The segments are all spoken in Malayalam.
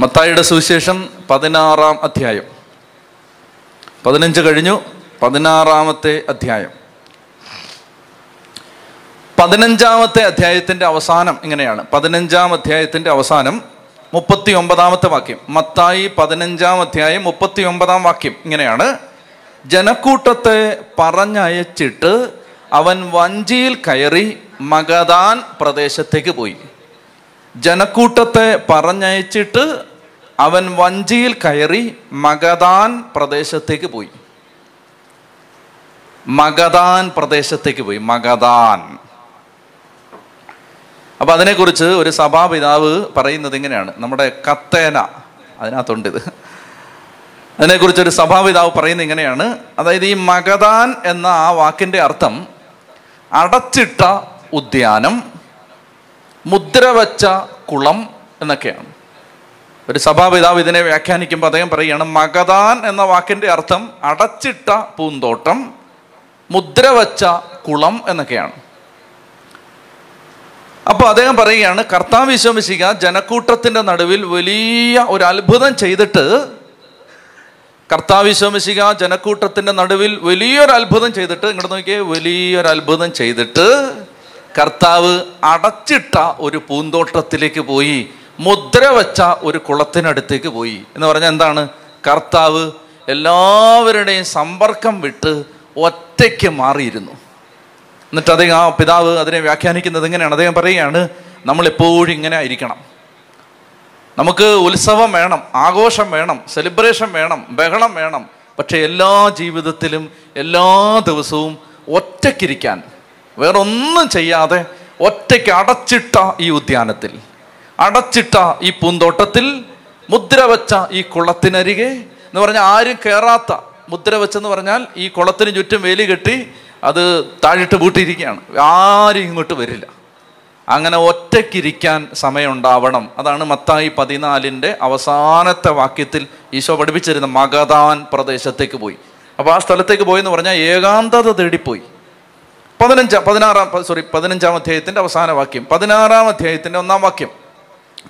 മത്തായിയുടെ സുവിശേഷം പതിനാറാം അധ്യായം. പതിനഞ്ച് കഴിഞ്ഞു പതിനാറാമത്തെ അധ്യായം. പതിനഞ്ചാമത്തെ അധ്യായത്തിന്റെ അവസാനം ഇങ്ങനെയാണ്. പതിനഞ്ചാം അധ്യായത്തിന്റെ അവസാനം മുപ്പത്തി ഒമ്പതാമത്തെ വാക്യം. മത്തായി പതിനഞ്ചാം അധ്യായം മുപ്പത്തി ഒമ്പതാം വാക്യം ഇങ്ങനെയാണ്. ജനക്കൂട്ടത്തെ പറഞ്ഞയച്ചിട്ട് അവൻ വഞ്ചിയിൽ കയറി മഗദാൻ പ്രദേശത്തേക്ക് പോയി. ജനക്കൂട്ടത്തെ പറഞ്ഞയച്ചിട്ട് അവൻ വഞ്ചിയിൽ കയറി മഗദാൻ പ്രദേശത്തേക്ക് പോയി. മഗദാൻ പ്രദേശത്തേക്ക് പോയി. മഗദാൻ. അപ്പൊ അതിനെക്കുറിച്ച് ഒരു സഭാപിതാവ് പറയുന്നത് ഇങ്ങനെയാണ്. നമ്മുടെ കത്തേന അതിനകത്തുണ്ട് ഇത്. അതിനെക്കുറിച്ച് ഒരു സഭാപിതാവ് പറയുന്നത് ഇങ്ങനെയാണ്. അതായത് ഈ മഗദാൻ എന്ന ആ വാക്കിന്റെ അർത്ഥം അടച്ചിട്ട ഉദ്യാനം മുദ്ര വച്ച കുളം എന്നൊക്കെയാണ്. ഒരു സഭാപിതാവ് ഇതിനെ വ്യാഖ്യാനിക്കുമ്പോൾ അദ്ദേഹം പറയുകയാണ് മഗദാൻ എന്ന വാക്കിന്റെ അർത്ഥം അടച്ചിട്ട പൂന്തോട്ടം മുദ്ര വച്ച കുളം എന്നൊക്കെയാണ്. അപ്പോൾ അദ്ദേഹം പറയുകയാണ് കർത്താവ് വിശ്വസിക്കുക ജനക്കൂട്ടത്തിന്റെ നടുവിൽ വലിയ ഒരു അത്ഭുതം ചെയ്തിട്ട് കർത്താവ് വിശ്വസിക്കുക ജനക്കൂട്ടത്തിന്റെ നടുവിൽ വലിയൊരു അത്ഭുതം ചെയ്തിട്ട് ഇങ്ങോട്ട് നോക്കിയേ വലിയൊരു അത്ഭുതം ചെയ്തിട്ട് കർത്താവ് അടച്ചിട്ട ഒരു പൂന്തോട്ടത്തിലേക്ക് പോയി. മുദ്ര വച്ച ഒരു കുളത്തിനടുത്തേക്ക് പോയി. എന്ന് പറഞ്ഞാൽ എന്താണ്? കർത്താവ് എല്ലാവരുടെയും സമ്പർക്കം വിട്ട് ഒറ്റയ്ക്ക് മാറിയിരുന്നു. എന്നിട്ട് അദ്ദേഹം ആ പിതാവ് അതിനെ വ്യാഖ്യാനിക്കുന്നത് എങ്ങനെയാണ് അദ്ദേഹം പറയുകയാണ് നമ്മൾ എപ്പോഴും ഇങ്ങനെ ആയിരിക്കണം. നമുക്ക് ഉത്സവം വേണം ആഘോഷം വേണം സെലിബ്രേഷൻ വേണം ബഹളം വേണം. പക്ഷേ എല്ലാ ജീവിതത്തിലും എല്ലാ ദിവസവും ഒറ്റയ്ക്കിരിക്കാൻ വേറൊന്നും ചെയ്യാതെ ഒറ്റയ്ക്ക് അടച്ചിട്ട ഈ ഉദ്യാനത്തിൽ അടച്ചിട്ട ഈ പൂന്തോട്ടത്തിൽ മുദ്ര വച്ച ഈ കുളത്തിനരികെ എന്ന് പറഞ്ഞാൽ ആരും കയറാത്ത മുദ്ര വെച്ചെന്ന് പറഞ്ഞാൽ ഈ കുളത്തിന് ചുറ്റും വേലി കെട്ടി അത് താഴിട്ട് പൂട്ടിയിരിക്കുകയാണ്. ആരും ഇങ്ങോട്ട് വരില്ല. അങ്ങനെ ഒറ്റയ്ക്കിരിക്കാൻ സമയമുണ്ടാവണം. അതാണ് മത്തായി പതിനാലിന്റെ അവസാനത്തെ വാക്യത്തിൽ ഈശോ പഠിപ്പിച്ചിരുന്ന മഗതാൻ പ്രദേശത്തേക്ക് പോയി. അപ്പോൾ ആ സ്ഥലത്തേക്ക് പോയി എന്ന് പറഞ്ഞാൽ ഏകാന്തത തേടിപ്പോയി. പതിനഞ്ചാം പതിനാറാം സോറി പതിനഞ്ചാം അധ്യായത്തിന്റെ അവസാന വാക്യം പതിനാറാം അധ്യായത്തിന്റെ ഒന്നാം വാക്യം.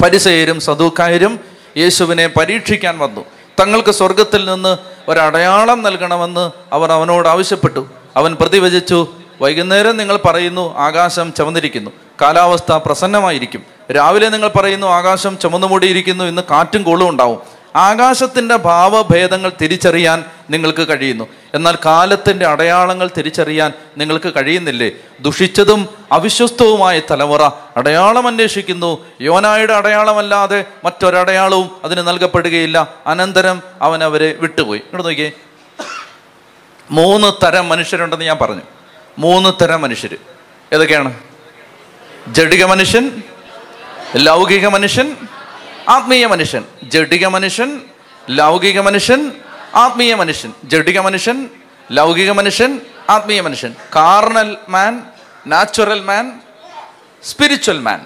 പരിസയരും സദൂക്കായരും യേശുവിനെ പരീക്ഷിക്കാൻ വന്നു. തങ്ങൾക്ക് സ്വർഗത്തിൽ നിന്ന് ഒരടയാളം നൽകണമെന്ന് അവർ അവനോട് ആവശ്യപ്പെട്ടു. അവൻ പ്രതിവചിച്ചു വൈകുന്നേരം നിങ്ങൾ പറയുന്നു ആകാശം ചുമന്നിരിക്കുന്നു. കാലാവസ്ഥ പ്രസന്നമായിരിക്കും. രാവിലെ നിങ്ങൾ പറയുന്നു ആകാശം ചുമന്നു മൂടിയിരിക്കുന്നു ഇന്ന് കാറ്റും കോളും ഉണ്ടാവും. ആകാശത്തിന്റെ ഭാവഭേദങ്ങൾ തിരിച്ചറിയാൻ നിങ്ങൾക്ക് കഴിയുന്നു. എന്നാൽ കാലത്തിന്റെ അടയാളങ്ങൾ തിരിച്ചറിയാൻ നിങ്ങൾക്ക് കഴിയുന്നില്ലേ? ദുഷിച്ചതും അവിശ്വസ്തവുമായ തലമുറ അടയാളം അന്വേഷിക്കുന്നു. യോനായുടെ അടയാളമല്ലാതെ മറ്റൊരടയാളവും അതിന് നൽകപ്പെടുകയില്ല. അനന്തരം അവൻ അവരെ വിട്ടുപോയി. ഇങ്ങോട്ട് നോക്കിയേ. മൂന്ന് തരം മനുഷ്യരുണ്ടെന്ന് ഞാൻ പറഞ്ഞു. മൂന്ന് തരം മനുഷ്യർ ഏതൊക്കെയാണ്? ജഡിക മനുഷ്യൻ ലൗകിക മനുഷ്യൻ ആത്മീയ മനുഷ്യൻ. ജഡിക മനുഷ്യൻ ലൗകിക മനുഷ്യൻ ആത്മീയ മനുഷ്യൻ ജഡിക മനുഷ്യൻ ലൗകിക മനുഷ്യൻ ആത്മീയ മനുഷ്യൻ. Carnal man natural man spiritual man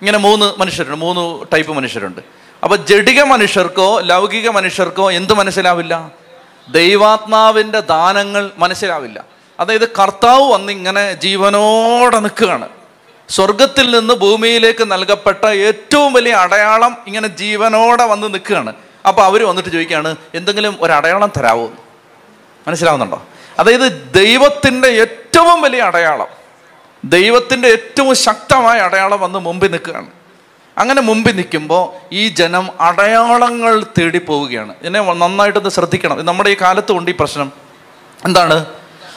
ഇങ്ങനെ മൂന്ന് മനുഷ്യരുണ്ട് മൂന്ന് ടൈപ്പ് മനുഷ്യരുണ്ട്. അപ്പൊ ജഡിക മനുഷ്യർക്കോ ലൗകിക മനുഷ്യർക്കോ എന്ത് മനസ്സിലാവില്ല? ദൈവാത്മാവിന്റെ ദാനങ്ങൾ മനസ്സിലാവില്ല. അതായത് കർത്താവ് വന്ന് ഇങ്ങനെ ജീവനോടെ നിൽക്കുകയാണ്. സ്വർഗത്തിൽ നിന്ന് ഭൂമിയിലേക്ക് നൽകപ്പെട്ട ഏറ്റവും വലിയ അടയാളം ഇങ്ങനെ ജീവനോടെ വന്ന് നിൽക്കുകയാണ്. അപ്പൊ അവർ വന്നിട്ട് ചോദിക്കുകയാണ് എന്തെങ്കിലും ഒരു അടയാളം തരാവോ? മനസ്സിലാവുന്നുണ്ടോ? അതായത് ദൈവത്തിന്റെ ഏറ്റവും വലിയ അടയാളം ദൈവത്തിന്റെ ഏറ്റവും ശക്തമായ അടയാളം വന്ന് മുമ്പിൽ നിൽക്കുകയാണ്. അങ്ങനെ മുമ്പിൽ നിൽക്കുമ്പോൾ ഈ ജനം അടയാളങ്ങൾ തേടി പോവുകയാണ്. എന്നെ നന്നായിട്ടൊന്ന് ശ്രദ്ധിക്കണം. നമ്മുടെ ഈ കാലത്തും ഈ പ്രശ്നം. എന്താണ്?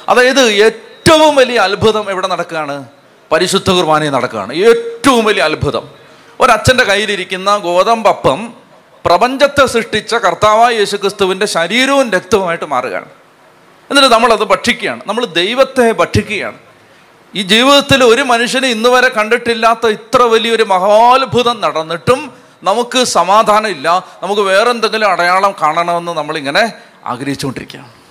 അതായത് ഏറ്റവും വലിയ അത്ഭുതം എവിടെ നടക്കുകയാണ്? പരിശുദ്ധ കുർബാനയിൽ നടക്കുകയാണ്. ഏറ്റവും വലിയ അത്ഭുതം. ഒരച്ഛന്റെ കയ്യിലിരിക്കുന്ന ഗോതമ്പപ്പം പ്രപഞ്ചത്തെ സൃഷ്ടിച്ച കർത്താവായ യേശുക്രിസ്തുവിന്റെ ശരീരവും രക്തവുമായിട്ട് മാറുകയാണ്. എന്നിട്ട് നമ്മളത് ഭക്ഷിക്കുകയാണ്. നമ്മൾ ദൈവത്തെ ഭക്ഷിക്കുകയാണ്. ഈ ജീവിതത്തിൽ ഒരു മനുഷ്യന് ഇന്ന് വരെ കണ്ടിട്ടില്ലാത്ത ഇത്ര വലിയൊരു മഹാത്ഭുതം നടന്നിട്ടും നമുക്ക് സമാധാനം ഇല്ല നമുക്ക് വേറെന്തെങ്കിലും അടയാളം കാണണമെന്ന് നമ്മളിങ്ങനെ ആഗ്രഹിച്ചുകൊണ്ടിരിക്കുകയാണ്.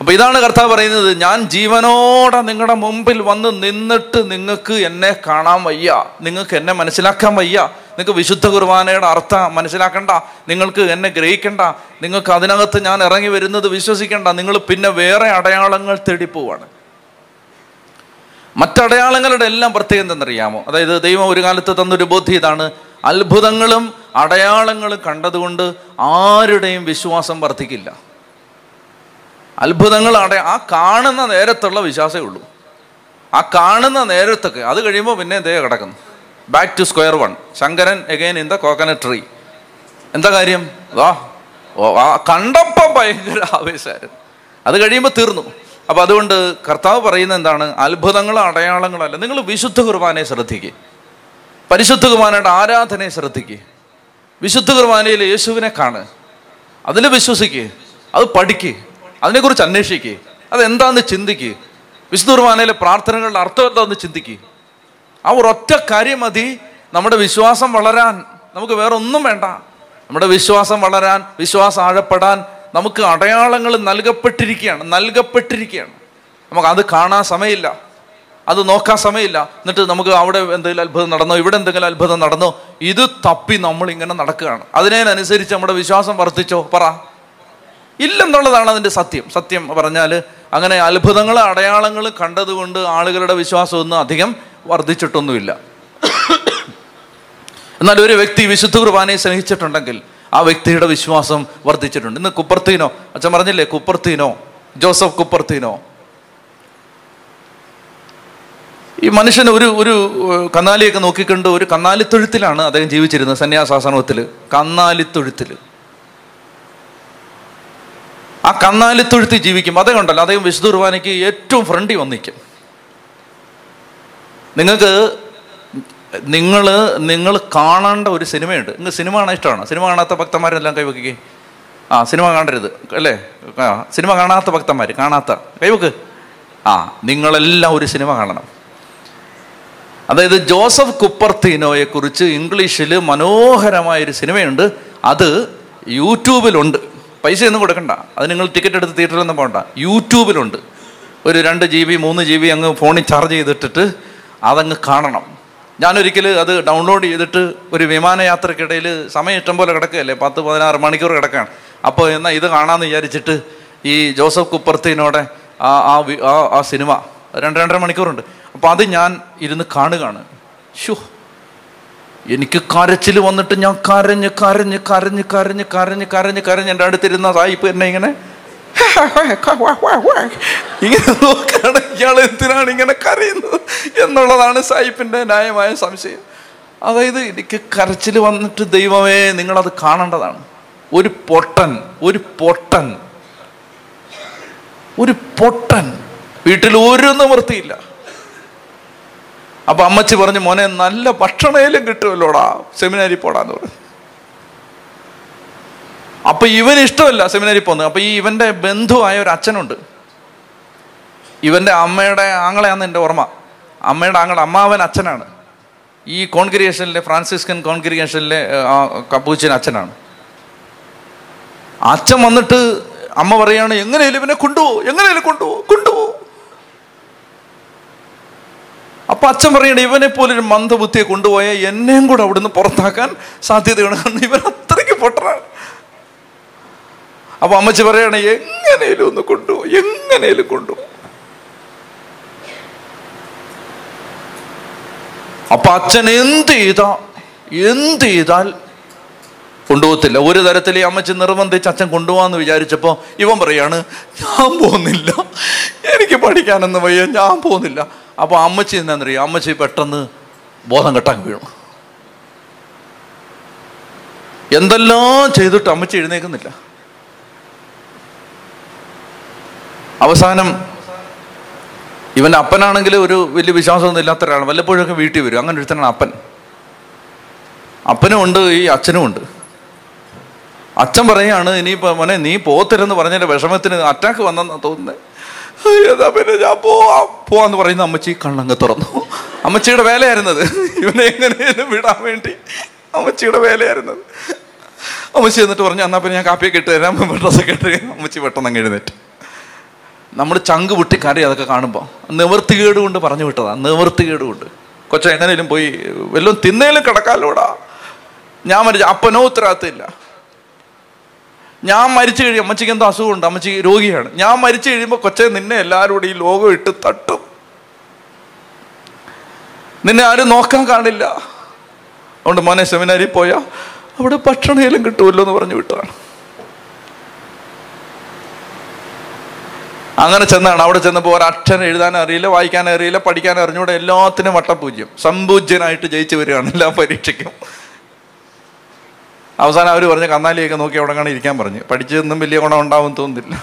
അപ്പൊ ഇതാണ് കർത്താവ് പറയുന്നത് ഞാൻ ജീവനോടെ നിങ്ങളുടെ മുമ്പിൽ വന്ന് നിന്നിട്ട് നിങ്ങൾക്ക് എന്നെ കാണാൻ വയ്യ. നിങ്ങൾക്ക് എന്നെ മനസ്സിലാക്കാൻ വയ്യ. നിങ്ങൾക്ക് വിശുദ്ധ കുർബാനയുടെ അർത്ഥം മനസ്സിലാക്കണ്ട. നിങ്ങൾക്ക് എന്നെ ഗ്രഹിക്കണ്ട. നിങ്ങൾക്ക് അതിനകത്ത് ഞാൻ ഇറങ്ങി വരുന്നത് വിശ്വസിക്കണ്ട. നിങ്ങൾ പിന്നെ വേറെ അടയാളങ്ങൾ തേടി പോവാണ്. മറ്റടയാളങ്ങളുടെ എല്ലാം പ്രത്യേകത എന്തെന്നറിയാമോ? അതായത് ദൈവം ഒരു കാലത്ത് തന്നൊരു ബോധ്യം ഇതാണ് അത്ഭുതങ്ങളും അടയാളങ്ങളും കണ്ടതുകൊണ്ട് ആരുടെയും വിശ്വാസം വർദ്ധിക്കില്ല. അത്ഭുതങ്ങൾ അട ആ കാണുന്ന നേരത്തുള്ള വിശ്വാസമേ ഉള്ളൂ. ആ കാണുന്ന നേരത്തൊക്കെ അത് കഴിയുമ്പോൾ പിന്നെ ദേ കിടക്കുന്നു. Back to square one Shankaran again in the coconut tree എന്താ കാര്യം? വാ ആ കണ്ടപ്പം ഭയങ്കര ആവേശമായിരുന്നു. അത് കഴിയുമ്പോൾ തീർന്നു. അപ്പം അതുകൊണ്ട് കർത്താവ് പറയുന്നത് എന്താണ്? അത്ഭുതങ്ങളും അടയാളങ്ങളല്ല. നിങ്ങൾ വിശുദ്ധ കുർബാനയെ ശ്രദ്ധിക്കുക പരിശുദ്ധ കുർബാനയുടെ ആരാധനയെ ശ്രദ്ധിക്കുക വിശുദ്ധ കുർബാനയിൽ യേശുവിനെ കാണുക അതിൽ വിശ്വസിക്കുക അത് പഠിക്കുക അതിനെക്കുറിച്ച് അന്വേഷിക്കുക അതെന്താന്ന് ചിന്തിക്കുക വിശുദ്ധ കുർബാനയിലെ പ്രാർത്ഥനകളുടെ അർത്ഥം എന്താണെന്ന് ചിന്തിക്കുക ആ ഒരൊറ്റ കാര്യം മതി. നമ്മുടെ വിശ്വാസം വളരാൻ. നമുക്ക് വേറെ ഒന്നും വേണ്ട. നമ്മുടെ വിശ്വാസം വളരാൻ വിശ്വാസം ആഴപ്പെടാൻ നമുക്ക് അടയാളങ്ങൾ നൽകപ്പെട്ടിരിക്കുകയാണ് നൽകപ്പെട്ടിരിക്കുകയാണ്. നമുക്ക് അത് കാണാൻ സമയമില്ല. അത് നോക്കാൻ സമയമില്ല. എന്നിട്ട് നമുക്ക് അവിടെ എന്തെങ്കിലും അത്ഭുതം നടന്നോ ഇവിടെ എന്തെങ്കിലും അത്ഭുതം നടന്നോ ഇത് തപ്പി നമ്മൾ ഇങ്ങനെ നടക്കുകയാണ്. അതിനനുസരിച്ച് നമ്മുടെ വിശ്വാസം വർദ്ധിച്ചോ പറ. ഇല്ലെന്നുള്ളതാണ് അതിന്റെ സത്യം. സത്യം പറഞ്ഞാൽ അങ്ങനെ അത്ഭുതങ്ങൾ അടയാളങ്ങൾ കണ്ടതുകൊണ്ട് ആളുകളുടെ വിശ്വാസമൊന്നും അധികം വർദ്ധിച്ചിട്ടൊന്നുമില്ല. എന്നാൽ ഒരു വ്യക്തി വിശുദ്ധ കുർബാനയെ സ്നേഹിച്ചിട്ടുണ്ടെങ്കിൽ ആ വ്യക്തിയുടെ വിശ്വാസം വർദ്ധിച്ചിട്ടുണ്ട്. ഇന്ന് കുപ്പർത്തീനോ അച്ഛൻ പറഞ്ഞില്ലേ കുപ്പർത്തീനോ ജോസഫ് കുപ്പർത്തീനോ ഈ മനുഷ്യൻ ഒരു ഒരു കന്നാലിയൊക്കെ നോക്കിക്കൊണ്ട് ഒരു കന്നാലിത്തൊഴുത്തിലാണ് അദ്ദേഹം ജീവിച്ചിരുന്നത് സന്യാസാസനത്തിൽ കന്നാലിത്തൊഴുത്തിൽ ആ കന്നാലി കന്നാലിത്തൊഴുത്തിൽ ജീവിക്കും. അതേ ഉണ്ടല്ലോ അദ്ദേഹം വിശുദ്ധ കുർബാനയ്ക്ക് ഏറ്റവും ഫ്രണ്ടി വന്നിരിക്കും. നിങ്ങൾക്ക് നിങ്ങൾ നിങ്ങൾ കാണേണ്ട ഒരു സിനിമയുണ്ട്. നിങ്ങൾക്ക് സിനിമ കാണാൻ ഇഷ്ടമാണ്? സിനിമ കാണാത്ത ഭക്തന്മാരെല്ലാം കൈവയ്ക്കേ. ആ സിനിമ കാണരുത് അല്ലേ? ആ സിനിമ കാണാത്ത ഭക്തന്മാർ കാണാത്ത. കൈവക്ക്. ആ നിങ്ങളെല്ലാം ഒരു സിനിമ കാണണം. അതായത് ജോസഫ് കുപ്പർത്തീനോയെക്കുറിച്ച് ഇംഗ്ലീഷിൽ മനോഹരമായൊരു സിനിമയുണ്ട്. അത് യൂട്യൂബിലുണ്ട്. പൈസ ഒന്നും കൊടുക്കണ്ട. അത് നിങ്ങൾ ടിക്കറ്റ് എടുത്ത് തിയേറ്ററിലൊന്നും പോകണ്ട. യൂട്യൂബിലുണ്ട്. ഒരു രണ്ട് ജി ബി മൂന്ന് ജി ബി അങ്ങ് ഫോണിൽ ചാർജ് ചെയ്തിട്ടിട്ട് അതങ്ങ് കാണണം. ഞാനൊരിക്കൽ അത് ഡൗൺലോഡ് ചെയ്തിട്ട് ഒരു വിമാനയാത്രക്കിടയിൽ സമയം ഇഷ്ടം പോലെ കിടക്കുകയല്ലേ? പത്ത് പതിനാറ് മണിക്കൂർ കിടക്കുകയാണ്. അപ്പോൾ എന്നാൽ ഇത് കാണാമെന്ന് വിചാരിച്ചിട്ട് ഈ ജോസഫ് കുപ്പർത്തിനോടെ ആ ആ ആ സിനിമ രണ്ട് രണ്ടര മണിക്കൂറുണ്ട്. അപ്പോൾ അത് ഞാൻ ഇരുന്ന് കാണുകയാണ്. ഷോ എനിക്ക് കരച്ചിൽ വന്നിട്ട് ഞാൻ കരഞ്ഞ് കരഞ്ഞ് കരഞ്ഞ് കരഞ്ഞ് കരഞ്ഞ് കരഞ്ഞ് കരഞ്ഞ് എന്റെ അടുത്തിരുന്ന സായിപ്പ് എന്നെ ഇങ്ങനെ ഇങ്ങനെ ഇയാൾ എന്തിനാണ് ഇങ്ങനെ കരയുന്നത് എന്നുള്ളതാണ് സായിപ്പിന്റെ ന്യായമായ സംശയം. അതായത് എനിക്ക് കരച്ചിൽ വന്നിട്ട് ദൈവമേ നിങ്ങളത് കാണേണ്ടതാണ്. ഒരു പൊട്ടൻ ഒരു പൊട്ടൻ ഒരു പൊട്ടൻ വീട്ടിൽ ഒരു നിവൃത്തിയില്ല. അപ്പൊ അമ്മച്ചി പറഞ്ഞു മോനെ നല്ല ഭക്ഷണയിലും കിട്ടുമല്ലോടാ സെമിനാരി പോടാന്ന് പറഞ്ഞു. അപ്പൊ ഇവന് ഇഷ്ടമല്ല സെമിനാരി പോകുന്നത്. അപ്പൊ ഈ ഇവന്റെ ബന്ധുവായ ഒരു അച്ഛനുണ്ട്. ഇവന്റെ അമ്മയുടെ ആങ്ങളെയാന്ന് എന്റെ ഓർമ്മ. അമ്മയുടെ ആങ്ങളെ അമ്മാവൻ അച്ഛനാണ്. ഈ കോൺഗ്രിഗേഷനിലെ ഫ്രാൻസിസ്കൻ കോൺഗ്രിഗേഷനിലെ കപ്പൂച്ചിൻ അച്ഛനാണ്. അച്ഛൻ വന്നിട്ട് അമ്മ പറയാണ് എങ്ങനെയാലും ഇവനെ കൊണ്ടുപോകും എങ്ങനെയാലും കൊണ്ടുപോകും കൊണ്ടുപോകും അപ്പൊ അച്ഛൻ പറയണ ഇവനെ പോലെ ഒരു മന്ദബുദ്ധിയെ കൊണ്ടുപോയ എന്നെയും കൂടെ അവിടുന്ന് പുറത്താക്കാൻ സാധ്യതയാണ് കാരണം ഇവൻ അത്രയ്ക്ക് പൊട്ടറാണ് അപ്പൊ അമ്മച്ചി പറയണ എങ്ങനെയും ഒന്ന് കൊണ്ടുപോകും എങ്ങനെയും കൊണ്ടുപോകും അപ്പൊ അച്ഛൻ എന്ത് ചെയ്താ എന്ത് ചെയ്താൽ കൊണ്ടുപോകത്തില്ല. ഒരു തരത്തിൽ ഈ അമ്മച്ചി നിർബന്ധിച്ച് അച്ഛൻ കൊണ്ടുപോകാന്ന് വിചാരിച്ചപ്പോൾ ഇവൻ പറയാണ് ഞാൻ പോകുന്നില്ല എനിക്ക് പഠിക്കാനൊന്നും വയ്യ. ഞാൻ പോകുന്നില്ല അപ്പോൾ അമ്മച്ചി എന്താണെന്നറിയോ അമ്മച്ചി പെട്ടെന്ന് ബോധം കെട്ടാൻ വീണു. എന്തെല്ലാം ചെയ്തിട്ട് അമ്മച്ചി എഴുന്നേക്കുന്നില്ല അവസാനം ഇവന്റെ അപ്പനാണെങ്കിൽ ഒരു വലിയ വിശ്വാസമൊന്നും ഇല്ലാത്ത ഒരാളാണ് വല്ലപ്പോഴൊക്കെ വീട്ടിൽ വരും. അങ്ങനെ ഒരുത്തനാണ് അപ്പൻ. അപ്പനും ഉണ്ട് ഈ അച്ഛനും ഉണ്ട്. അച്ഛൻ പറയാണ് ഇനിയിപ്പോ മോനെ നീ പോത്തരെന്ന് പറഞ്ഞതിന്റെ വിഷമത്തിന് അറ്റാക്ക് വന്നെന്ന് തോന്നുന്നത് ഏതാ പിന്നെ ഞാൻ പോവാം. പോവാന്ന് പറയുന്ന അമ്മച്ചി കണ്ണങ്ങ് തുറന്നു. അമ്മച്ചിയുടെ വേലയായിരുന്നത്. ഇവനെ എങ്ങനെയെങ്കിലും വിടാൻ വേണ്ടി അമ്മച്ചിയുടെ വേലയായിരുന്നത്. അമ്മച്ചി എന്നിട്ട് പറഞ്ഞു എന്നാ പിന്നെ ഞാൻ കാപ്പിയൊക്കെ ഇട്ട് തരാം. ഡ്രസ്സൊക്കെ ഇട്ട് തരാം." അമ്മച്ചി പെട്ടെന്ന് അങ്ങ് എഴുന്നേറ്റ്. നമ്മൾ ചങ്ക് പൊട്ടി കറി അതൊക്കെ കാണുമ്പോൾ നിവർത്തികേട് കൊണ്ട് പറഞ്ഞു വിട്ടതാ. നിവർത്തികേട് കൊണ്ട്. കൊച്ച പോയി. വല്ലതും തിന്നേലും കിടക്കാലോടാ. ഞാൻ മരിച്ച. അപ്പനോ ഉത്തരവാദിത്തമില്ല. ഞാൻ മരിച്ചു കഴിയും അമ്മച്ചിക്ക് എന്തോ അസുഖമുണ്ട്. അമ്മച്ചി രോഗിയാണ്. ഞാൻ മരിച്ചു കഴിയുമ്പോൾ കൊച്ചെ നിന്നെ എല്ലാവരും ഈ ലോകം ഇട്ട് തട്ടും. നിന്നെ ആരും നോക്കാൻ കാണില്ല. അതുകൊണ്ട് മോനെ സെമിനാരിൽ പോയാൽ അവിടെ ഭക്ഷണയിലും കിട്ടുമല്ലോ എന്ന് പറഞ്ഞു വിട്ടതാണ്. അങ്ങനെ ചെന്നാണ്. അവിടെ ചെന്നപ്പോൾ ഒരക്ഷരം എഴുതാൻ അറിയില്ല വായിക്കാൻ അറിയില്ല പഠിക്കാൻ അറിഞ്ഞൂടെ എല്ലാത്തിനും വട്ടപൂജ്യം. സമ്പൂജ്യനായിട്ട് ജയിച്ചു വരികയാണ് എല്ലാ പരീക്ഷയ്ക്കും. അവസാനം അവർ പറഞ്ഞ് കന്നാലിയൊക്കെ നോക്കി അവിടെ കാണാൻ ഇരിക്കാൻ പറഞ്ഞു. പഠിച്ചതൊന്നും വലിയ ഗുണം ഉണ്ടാവും തോന്നുന്നില്ല.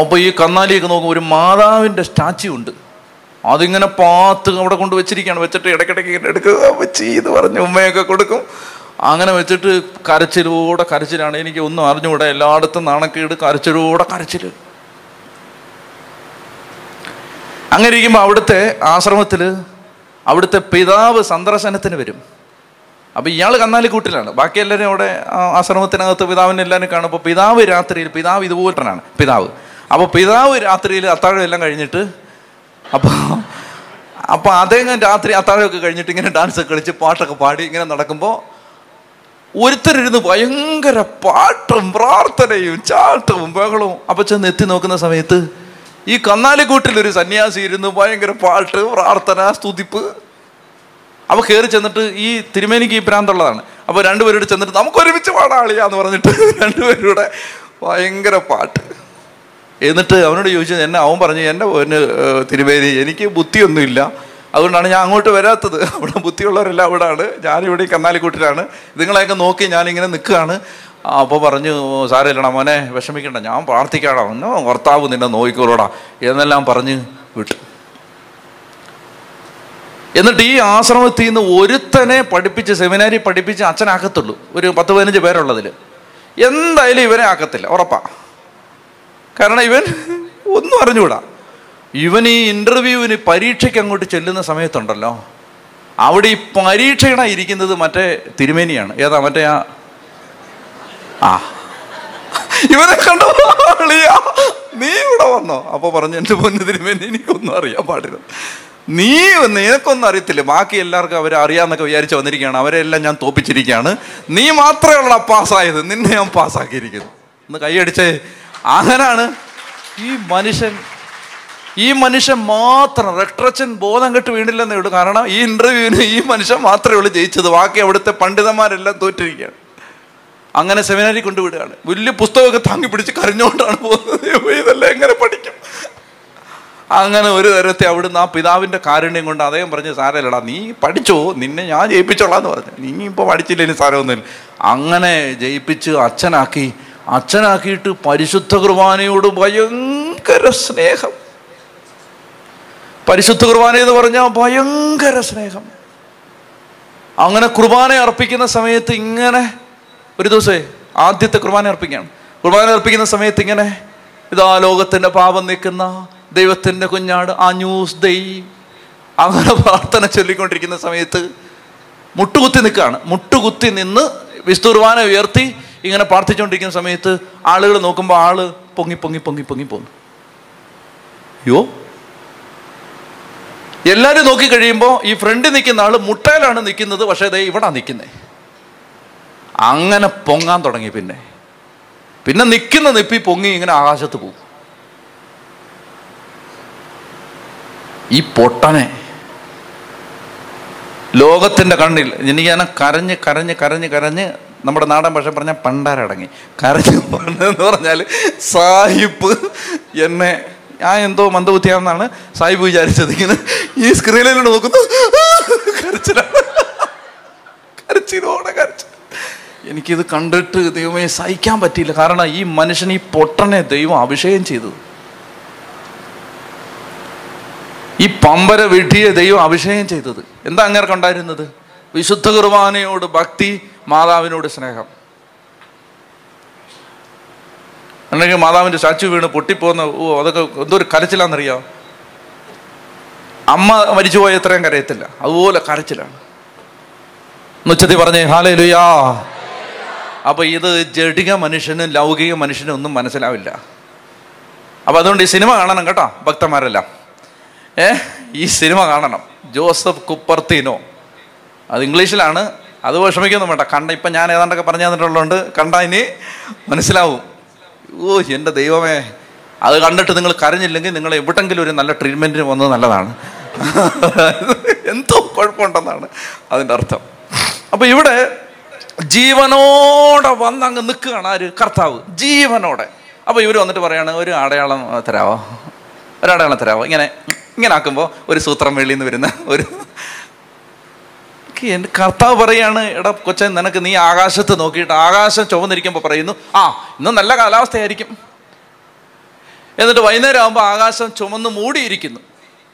അപ്പോൾ ഈ കന്നാലിയൊക്കെ നോക്കും ഒരു മാതാവിന്റെ സ്റ്റാച്യു ഉണ്ട്. അതിങ്ങനെ പാത്ത് അവിടെ കൊണ്ട് വെച്ചിരിക്കുകയാണ്. വെച്ചിട്ട് ഇടയ്ക്കിടയ്ക്ക് എടുക്കുക വെച്ച് ഇത് പറഞ്ഞ് ഉമ്മയൊക്കെ കൊടുക്കും. അങ്ങനെ വെച്ചിട്ട് കരച്ചിലൂടെ കരച്ചിലാണ്. എനിക്ക് ഒന്നും അറിഞ്ഞുകൂടെ. എല്ലായിടത്തും നാണക്കേട് കരച്ചിലൂടെ കരച്ചിൽ അങ്ങനെ ഇരിക്കുമ്പോൾ അവിടുത്തെ ആശ്രമത്തിൽ അവിടുത്തെ പിതാവ് സന്ദർശനത്തിന് വരും. അപ്പോൾ ഇയാൾ കന്നാലിക്കൂട്ടിലാണ് ബാക്കി എല്ലാവരും അവിടെ ആശ്രമത്തിനകത്ത് പിതാവിനെ എല്ലാവരും കാണും. അപ്പോൾ പിതാവ് രാത്രിയിൽ പിതാവ് ഇതുപോലെ തന്നെയാണ് പിതാവ്. അപ്പോൾ പിതാവ് രാത്രിയിൽ അത്താഴം എല്ലാം കഴിഞ്ഞിട്ട് അപ്പോൾ അപ്പോൾ അദ്ദേഹം രാത്രി അത്താഴമൊക്കെ കഴിഞ്ഞിട്ട് ഇങ്ങനെ ഡാൻസ് കളിച്ച് പാട്ടൊക്കെ പാടി ഇങ്ങനെ നടക്കുമ്പോൾ ഒരുത്തരിരുന്ന് ഭയങ്കര പാട്ടും പ്രാർത്ഥനയും ചാട്ടവും ബഹളവും അപ്പം ചെന്ന് എത്തി നോക്കുന്ന സമയത്ത് ഈ കന്നാലിക്കൂട്ടിൽ ഒരു സന്യാസി ഇരുന്ന് ഭയങ്കര പാട്ട് പ്രാർത്ഥന സ്തുതിപ്പ് അവ കയറി ചെന്നിട്ട് ഈ തിരുമേനിക്ക് ഈ ഭ്രാന്തുള്ളതാണ് അപ്പോൾ രണ്ടുപേരോട് ചെന്നിട്ട് നമുക്ക് ഒരുമിച്ച് പാടാളിയാന്ന് പറഞ്ഞിട്ട് രണ്ടുപേരുടെ ഭയങ്കര പാട്ട്. എന്നിട്ട് അവനോട് ചോദിച്ചു എന്നെ അവൻ പറഞ്ഞു എന്റെ പിന്നെ തിരുമേനി എനിക്ക് ബുദ്ധിയൊന്നുമില്ല. അതുകൊണ്ടാണ് ഞാൻ അങ്ങോട്ട് വരാത്തത്. അവിടെ ബുദ്ധിയുള്ളവരെല്ലാം അവിടെയാണ് ഞാനിവിടെ ഈ കന്നാലിക്കൂട്ടിലാണ്. നിങ്ങളെയൊക്കെ നോക്കി ഞാനിങ്ങനെ നിൽക്കുകയാണ്. അപ്പോൾ പറഞ്ഞു സാരമില്ലടാ മോനെ വിഷമിക്കണ്ട. ഞാൻ പ്രാർത്ഥിക്കാടാ. ഒന്നോ ഭർത്താവ് നിന്നെ നോക്കിക്കോളൂടാ. എന്നെല്ലാം പറഞ്ഞ് വിട്ടു. എന്നിട്ട് ഈ ആശ്രമത്തിൽ നിന്ന് ഒരുത്തനെ പഠിപ്പിച്ച് സെമിനാരി പഠിപ്പിച്ച് അച്ഛനാക്കത്തുള്ളൂ. ഒരു പത്ത് പതിനഞ്ച് പേരുള്ളതിൽ. എന്തായാലും ഇവനെ ആക്കത്തില്ല ഉറപ്പാ. കാരണം ഇവൻ ഒന്നും അറിഞ്ഞുകൂടാ. ഇവൻ ഈ ഇന്റർവ്യൂവിന് പരീക്ഷയ്ക്ക് അങ്ങോട്ട് ചെല്ലുന്ന സമയത്തുണ്ടല്ലോ. അവിടെ ഈ പരീക്ഷയുടെ ഇരിക്കുന്നത് മറ്റേ തിരുമേനിയാണ്. ഏതാ മറ്റേ ആ? ആ. ഇവനെ കണ്ടോ? നീ ഇവിടെ വന്നോ? അപ്പൊ പറഞ്ഞു എന്റെ പൊന്നു തിരുമേനി എനിക്കൊന്നും അറിയാൻ പാടില്ല. നീ നിനക്കൊന്നും അറിയത്തില്ല. ബാക്കി എല്ലാവർക്കും അവരെ അറിയാന്നൊക്കെ വിചാരിച്ച് വന്നിരിക്കുകയാണ്. അവരെല്ലാം ഞാൻ തോപ്പിച്ചിരിക്കുകയാണ്. നീ മാത്രമേ ഉള്ള പാസ്സായത്. നിന്നെ ഞാൻ പാസ്സാക്കിയിരിക്കുന്നു. ഒന്ന് കൈയടിച്ചേ. അങ്ങനാണ്. ഈ മനുഷ്യൻ ഈ മനുഷ്യൻ മാത്രം റെക്ട്രച്ചൻ ബോധം കെട്ട് വീണില്ലെന്നേ ഉള്ളൂ. കാരണം ഈ ഇന്റർവ്യൂവിന് ഈ മനുഷ്യൻ മാത്രമേ ഉള്ളൂ ജയിച്ചത്. ബാക്കി അവിടുത്തെ പണ്ഡിതന്മാരെല്ലാം തോറ്റിരിക്കുകയാണ്. അങ്ങനെ സെമിനാരി കൊണ്ടുവിടുകയാണ് വലിയ പുസ്തകമൊക്കെ താങ്ങി പിടിച്ച് കരഞ്ഞുകൊണ്ടാണ് പോകുന്നത്. ഇതെല്ലാം എങ്ങനെ പഠിക്കും? അങ്ങനെ ഒരു തരത്തെ അവിടുന്ന് ആ പിതാവിന്റെ കാരുണ്യം കൊണ്ട് അദ്ദേഹം പറഞ്ഞു സാരല്ലടാ നീ പഠിച്ചോ? നിന്നെ ഞാൻ ജയിപ്പിച്ചോളാന്ന് പറഞ്ഞു. നീ ഇപ്പോൾ പഠിച്ചില്ലെങ്കിൽ സാരമൊന്നുമില്ല. അങ്ങനെ ജയിപ്പിച്ച് അച്ഛനാക്കി. അച്ഛനാക്കിയിട്ട് പരിശുദ്ധ കുർബാനയോട് ഭയങ്കര സ്നേഹം. പരിശുദ്ധ കുർബാന എന്ന് പറഞ്ഞാൽ ഭയങ്കര സ്നേഹം. അങ്ങനെ കുർബാന അർപ്പിക്കുന്ന സമയത്ത് ഇങ്ങനെ ഒരു ദിവസേ ആദ്യത്തെ കുർബാന അർപ്പിക്കുകയാണ്. കുർബാന അർപ്പിക്കുന്ന സമയത്ത് ഇങ്ങനെ ഇതാ ലോകത്തിന്റെ പാപം നിൽക്കുന്ന ദൈവത്തിന്റെ കുഞ്ഞാട് ആ ന്യൂസ് ദൈ അങ്ങനെ പ്രാർത്ഥന ചൊല്ലിക്കൊണ്ടിരിക്കുന്ന സമയത്ത് മുട്ടുകുത്തി നിൽക്കുകയാണ്. മുട്ടുകുത്തി നിന്ന് വിസ്തുർവാന ഉയർത്തി ഇങ്ങനെ പ്രാർത്ഥിച്ചുകൊണ്ടിരിക്കുന്ന സമയത്ത് ആളുകൾ നോക്കുമ്പോൾ ആൾ പൊങ്ങി പൊങ്ങി പൊങ്ങി പൊങ്ങി പോകുന്നു യോ? എല്ലാവരും നോക്കി കഴിയുമ്പോൾ ഈ ഫ്രണ്ടിൽ നിൽക്കുന്ന ആൾ മുട്ടയിലാണ് നിൽക്കുന്നത്. പക്ഷേ ദേ ഇവിടെ നിൽക്കുന്നത് അങ്ങനെ പൊങ്ങാൻ തുടങ്ങി പിന്നെ. പിന്നെ നിൽക്കുന്ന നിപ്പി പൊങ്ങി ഇങ്ങനെ ആകാശത്ത് പോകും. ഈ പൊട്ടനെ. ലോകത്തിന്റെ കണ്ണിൽ എനിക്ക് ഞാൻ കരഞ്ഞ് കരഞ്ഞ് കരഞ്ഞ് കരഞ്ഞ് നമ്മുടെ നാടൻ ഭാഷ പറഞ്ഞാൽ പണ്ടാരടങ്ങി. കരഞ്ഞ് എന്ന് പറഞ്ഞാൽ സാഹിബ് എന്നെ ഞാൻ എന്തോ മന്ദബുദ്ധിയാണെന്നാണ് സാഹിബ് വിചാരിച്ചത്. ഇങ്ങനെ ഈ സ്ക്രീനിൽ നോക്കുന്നു. കരച്ചിലോടെ കരച്ചിൽ. എനിക്കിത് കണ്ടിട്ട് ദൈവമേ സഹിക്കാൻ പറ്റിയില്ല. കാരണം ഈ മനുഷ്യൻ ഈ പൊട്ടനെ ദൈവം അഭിഷേകം ചെയ്തത് ഈ പമ്പര വിട്ടിയെ ദൈവം അഭിഷേകം ചെയ്തത്. എന്താ അങ്ങനെ ഉണ്ടായിരുന്നത്? വിശുദ്ധ കുർബാനയോട് ഭക്തി മാതാവിനോട് സ്നേഹം. അല്ലെങ്കിൽ മാതാവിന്റെ സ്റ്റാച്ചു വീണ് പൊട്ടിപ്പോകുന്ന ഓ അതൊക്കെ എന്തോ ഒരു കരച്ചിലാണെന്നറിയാം? അമ്മ മരിച്ചുപോയ എത്രയും കരയത്തില്ല. അതുപോലെ കരച്ചിലാണ്. ഉച്ചത്തി പറഞ്ഞേ ഹാലേ ലുയാ അപ്പൊ ഇത് ജഡിക മനുഷ്യനും ലൗകിക മനുഷ്യനും ഒന്നും മനസ്സിലാവില്ല. അപ്പൊ അതുകൊണ്ട് ഈ സിനിമ കാണണം കേട്ടോ ഭക്തന്മാരെല്ലാം. ഏ ഈ സിനിമ കാണണം. Joseph Cupertino. അത് ഇംഗ്ലീഷിലാണ്. അത് വിഷമിക്കൊന്നും വേണ്ട. കണ്ട ഇപ്പം ഞാൻ ഏതാണ്ടൊക്കെ പറഞ്ഞു തന്നിട്ടുള്ളതുകൊണ്ട് കണ്ടാൽ ഇനി മനസ്സിലാവും. ഓ എന്റെ ദൈവമേ. അത് കണ്ടിട്ട് നിങ്ങൾ കരഞ്ഞില്ലെങ്കിൽ നിങ്ങൾ എവിടെങ്കിലും ഒരു നല്ല ട്രീറ്റ്മെന്റിന് വന്നത് നല്ലതാണ്. എന്തോ കുഴപ്പമുണ്ടെന്നാണ് അതിന്റെ അർത്ഥം. അപ്പോൾ ഇവിടെ ജീവനോടെ വന്ന് അങ്ങ് നിൽക്കുകയാണ് ആര്? കർത്താവ്. ജീവനോടെ. അപ്പോൾ ഇവർ വന്നിട്ട് പറയാണ് ഒരു അടയാളം തരാവോ? ഒരു അടയാളം തരാവോ? ഇങ്ങനെ. ഇങ്ങനെ ആക്കുമ്പോൾ ഒരു സൂത്രം വെളിയിൽ നിന്ന് വരുന്ന ഒരു എന്റെ കർത്താവ് പറയാണ് എടാ കൊച്ചൻ നിനക്ക് നീ ആകാശത്ത് നോക്കിയിട്ട് ആകാശം ചുവന്നിരിക്കുമ്പോൾ പറയുന്നു ആ ഇന്ന് നല്ല കാലാവസ്ഥയായിരിക്കും. എന്നിട്ട് വൈകുന്നേരം ആകുമ്പോൾ ആകാശം ചുമന്ന് മൂടിയിരിക്കുന്നു.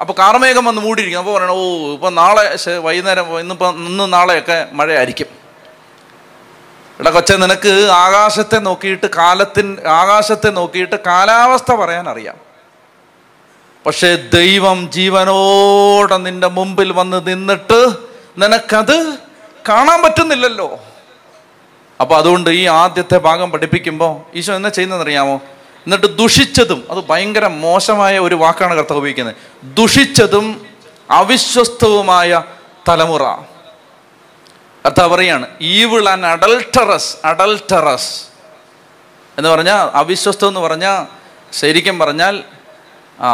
അപ്പോൾ കാർമേഘം വന്ന് മൂടിയിരിക്കുന്നു. അപ്പോൾ പറയണം ഓ ഇപ്പം നാളെ വൈകുന്നേരം ഇന്നിപ്പോൾ ഇന്ന് നാളെയൊക്കെ മഴയായിരിക്കും. എടാ കൊച്ചെ നിനക്ക് ആകാശത്തെ നോക്കിയിട്ട് കാലത്തിൻ ആകാശത്തെ നോക്കിയിട്ട് കാലാവസ്ഥ പറയാൻ അറിയാം പക്ഷേ ദൈവം ജീവനോടെ നിന്റെ മുമ്പിൽ വന്ന് നിന്നിട്ട് നിനക്കത് കാണാൻ പറ്റുന്നില്ലല്ലോ. അപ്പൊ അതുകൊണ്ട് ഈ ആദ്യത്തെ ഭാഗം പഠിപ്പിക്കുമ്പോൾ ഈശോ എന്നാ ചെയ്യുന്നതെന്നറിയാമോ? എന്നിട്ട് ദുഷിച്ചതും അത് ഭയങ്കര മോശമായ ഒരു വാക്കാണ് കർത്താവ് ഉപയോഗിക്കുന്നത്. ദുഷിച്ചതും അവിശ്വസ്തവുമായ തലമുറ. കർത്താവ് പറയാണ് ഈവിൾ ആൻഡ് അഡൽട്ടറസ് അഡൽട്ടറസ് എന്ന് പറഞ്ഞാൽ അവിശ്വസ്തം എന്ന് പറഞ്ഞാൽ ശരിക്കും പറഞ്ഞാൽ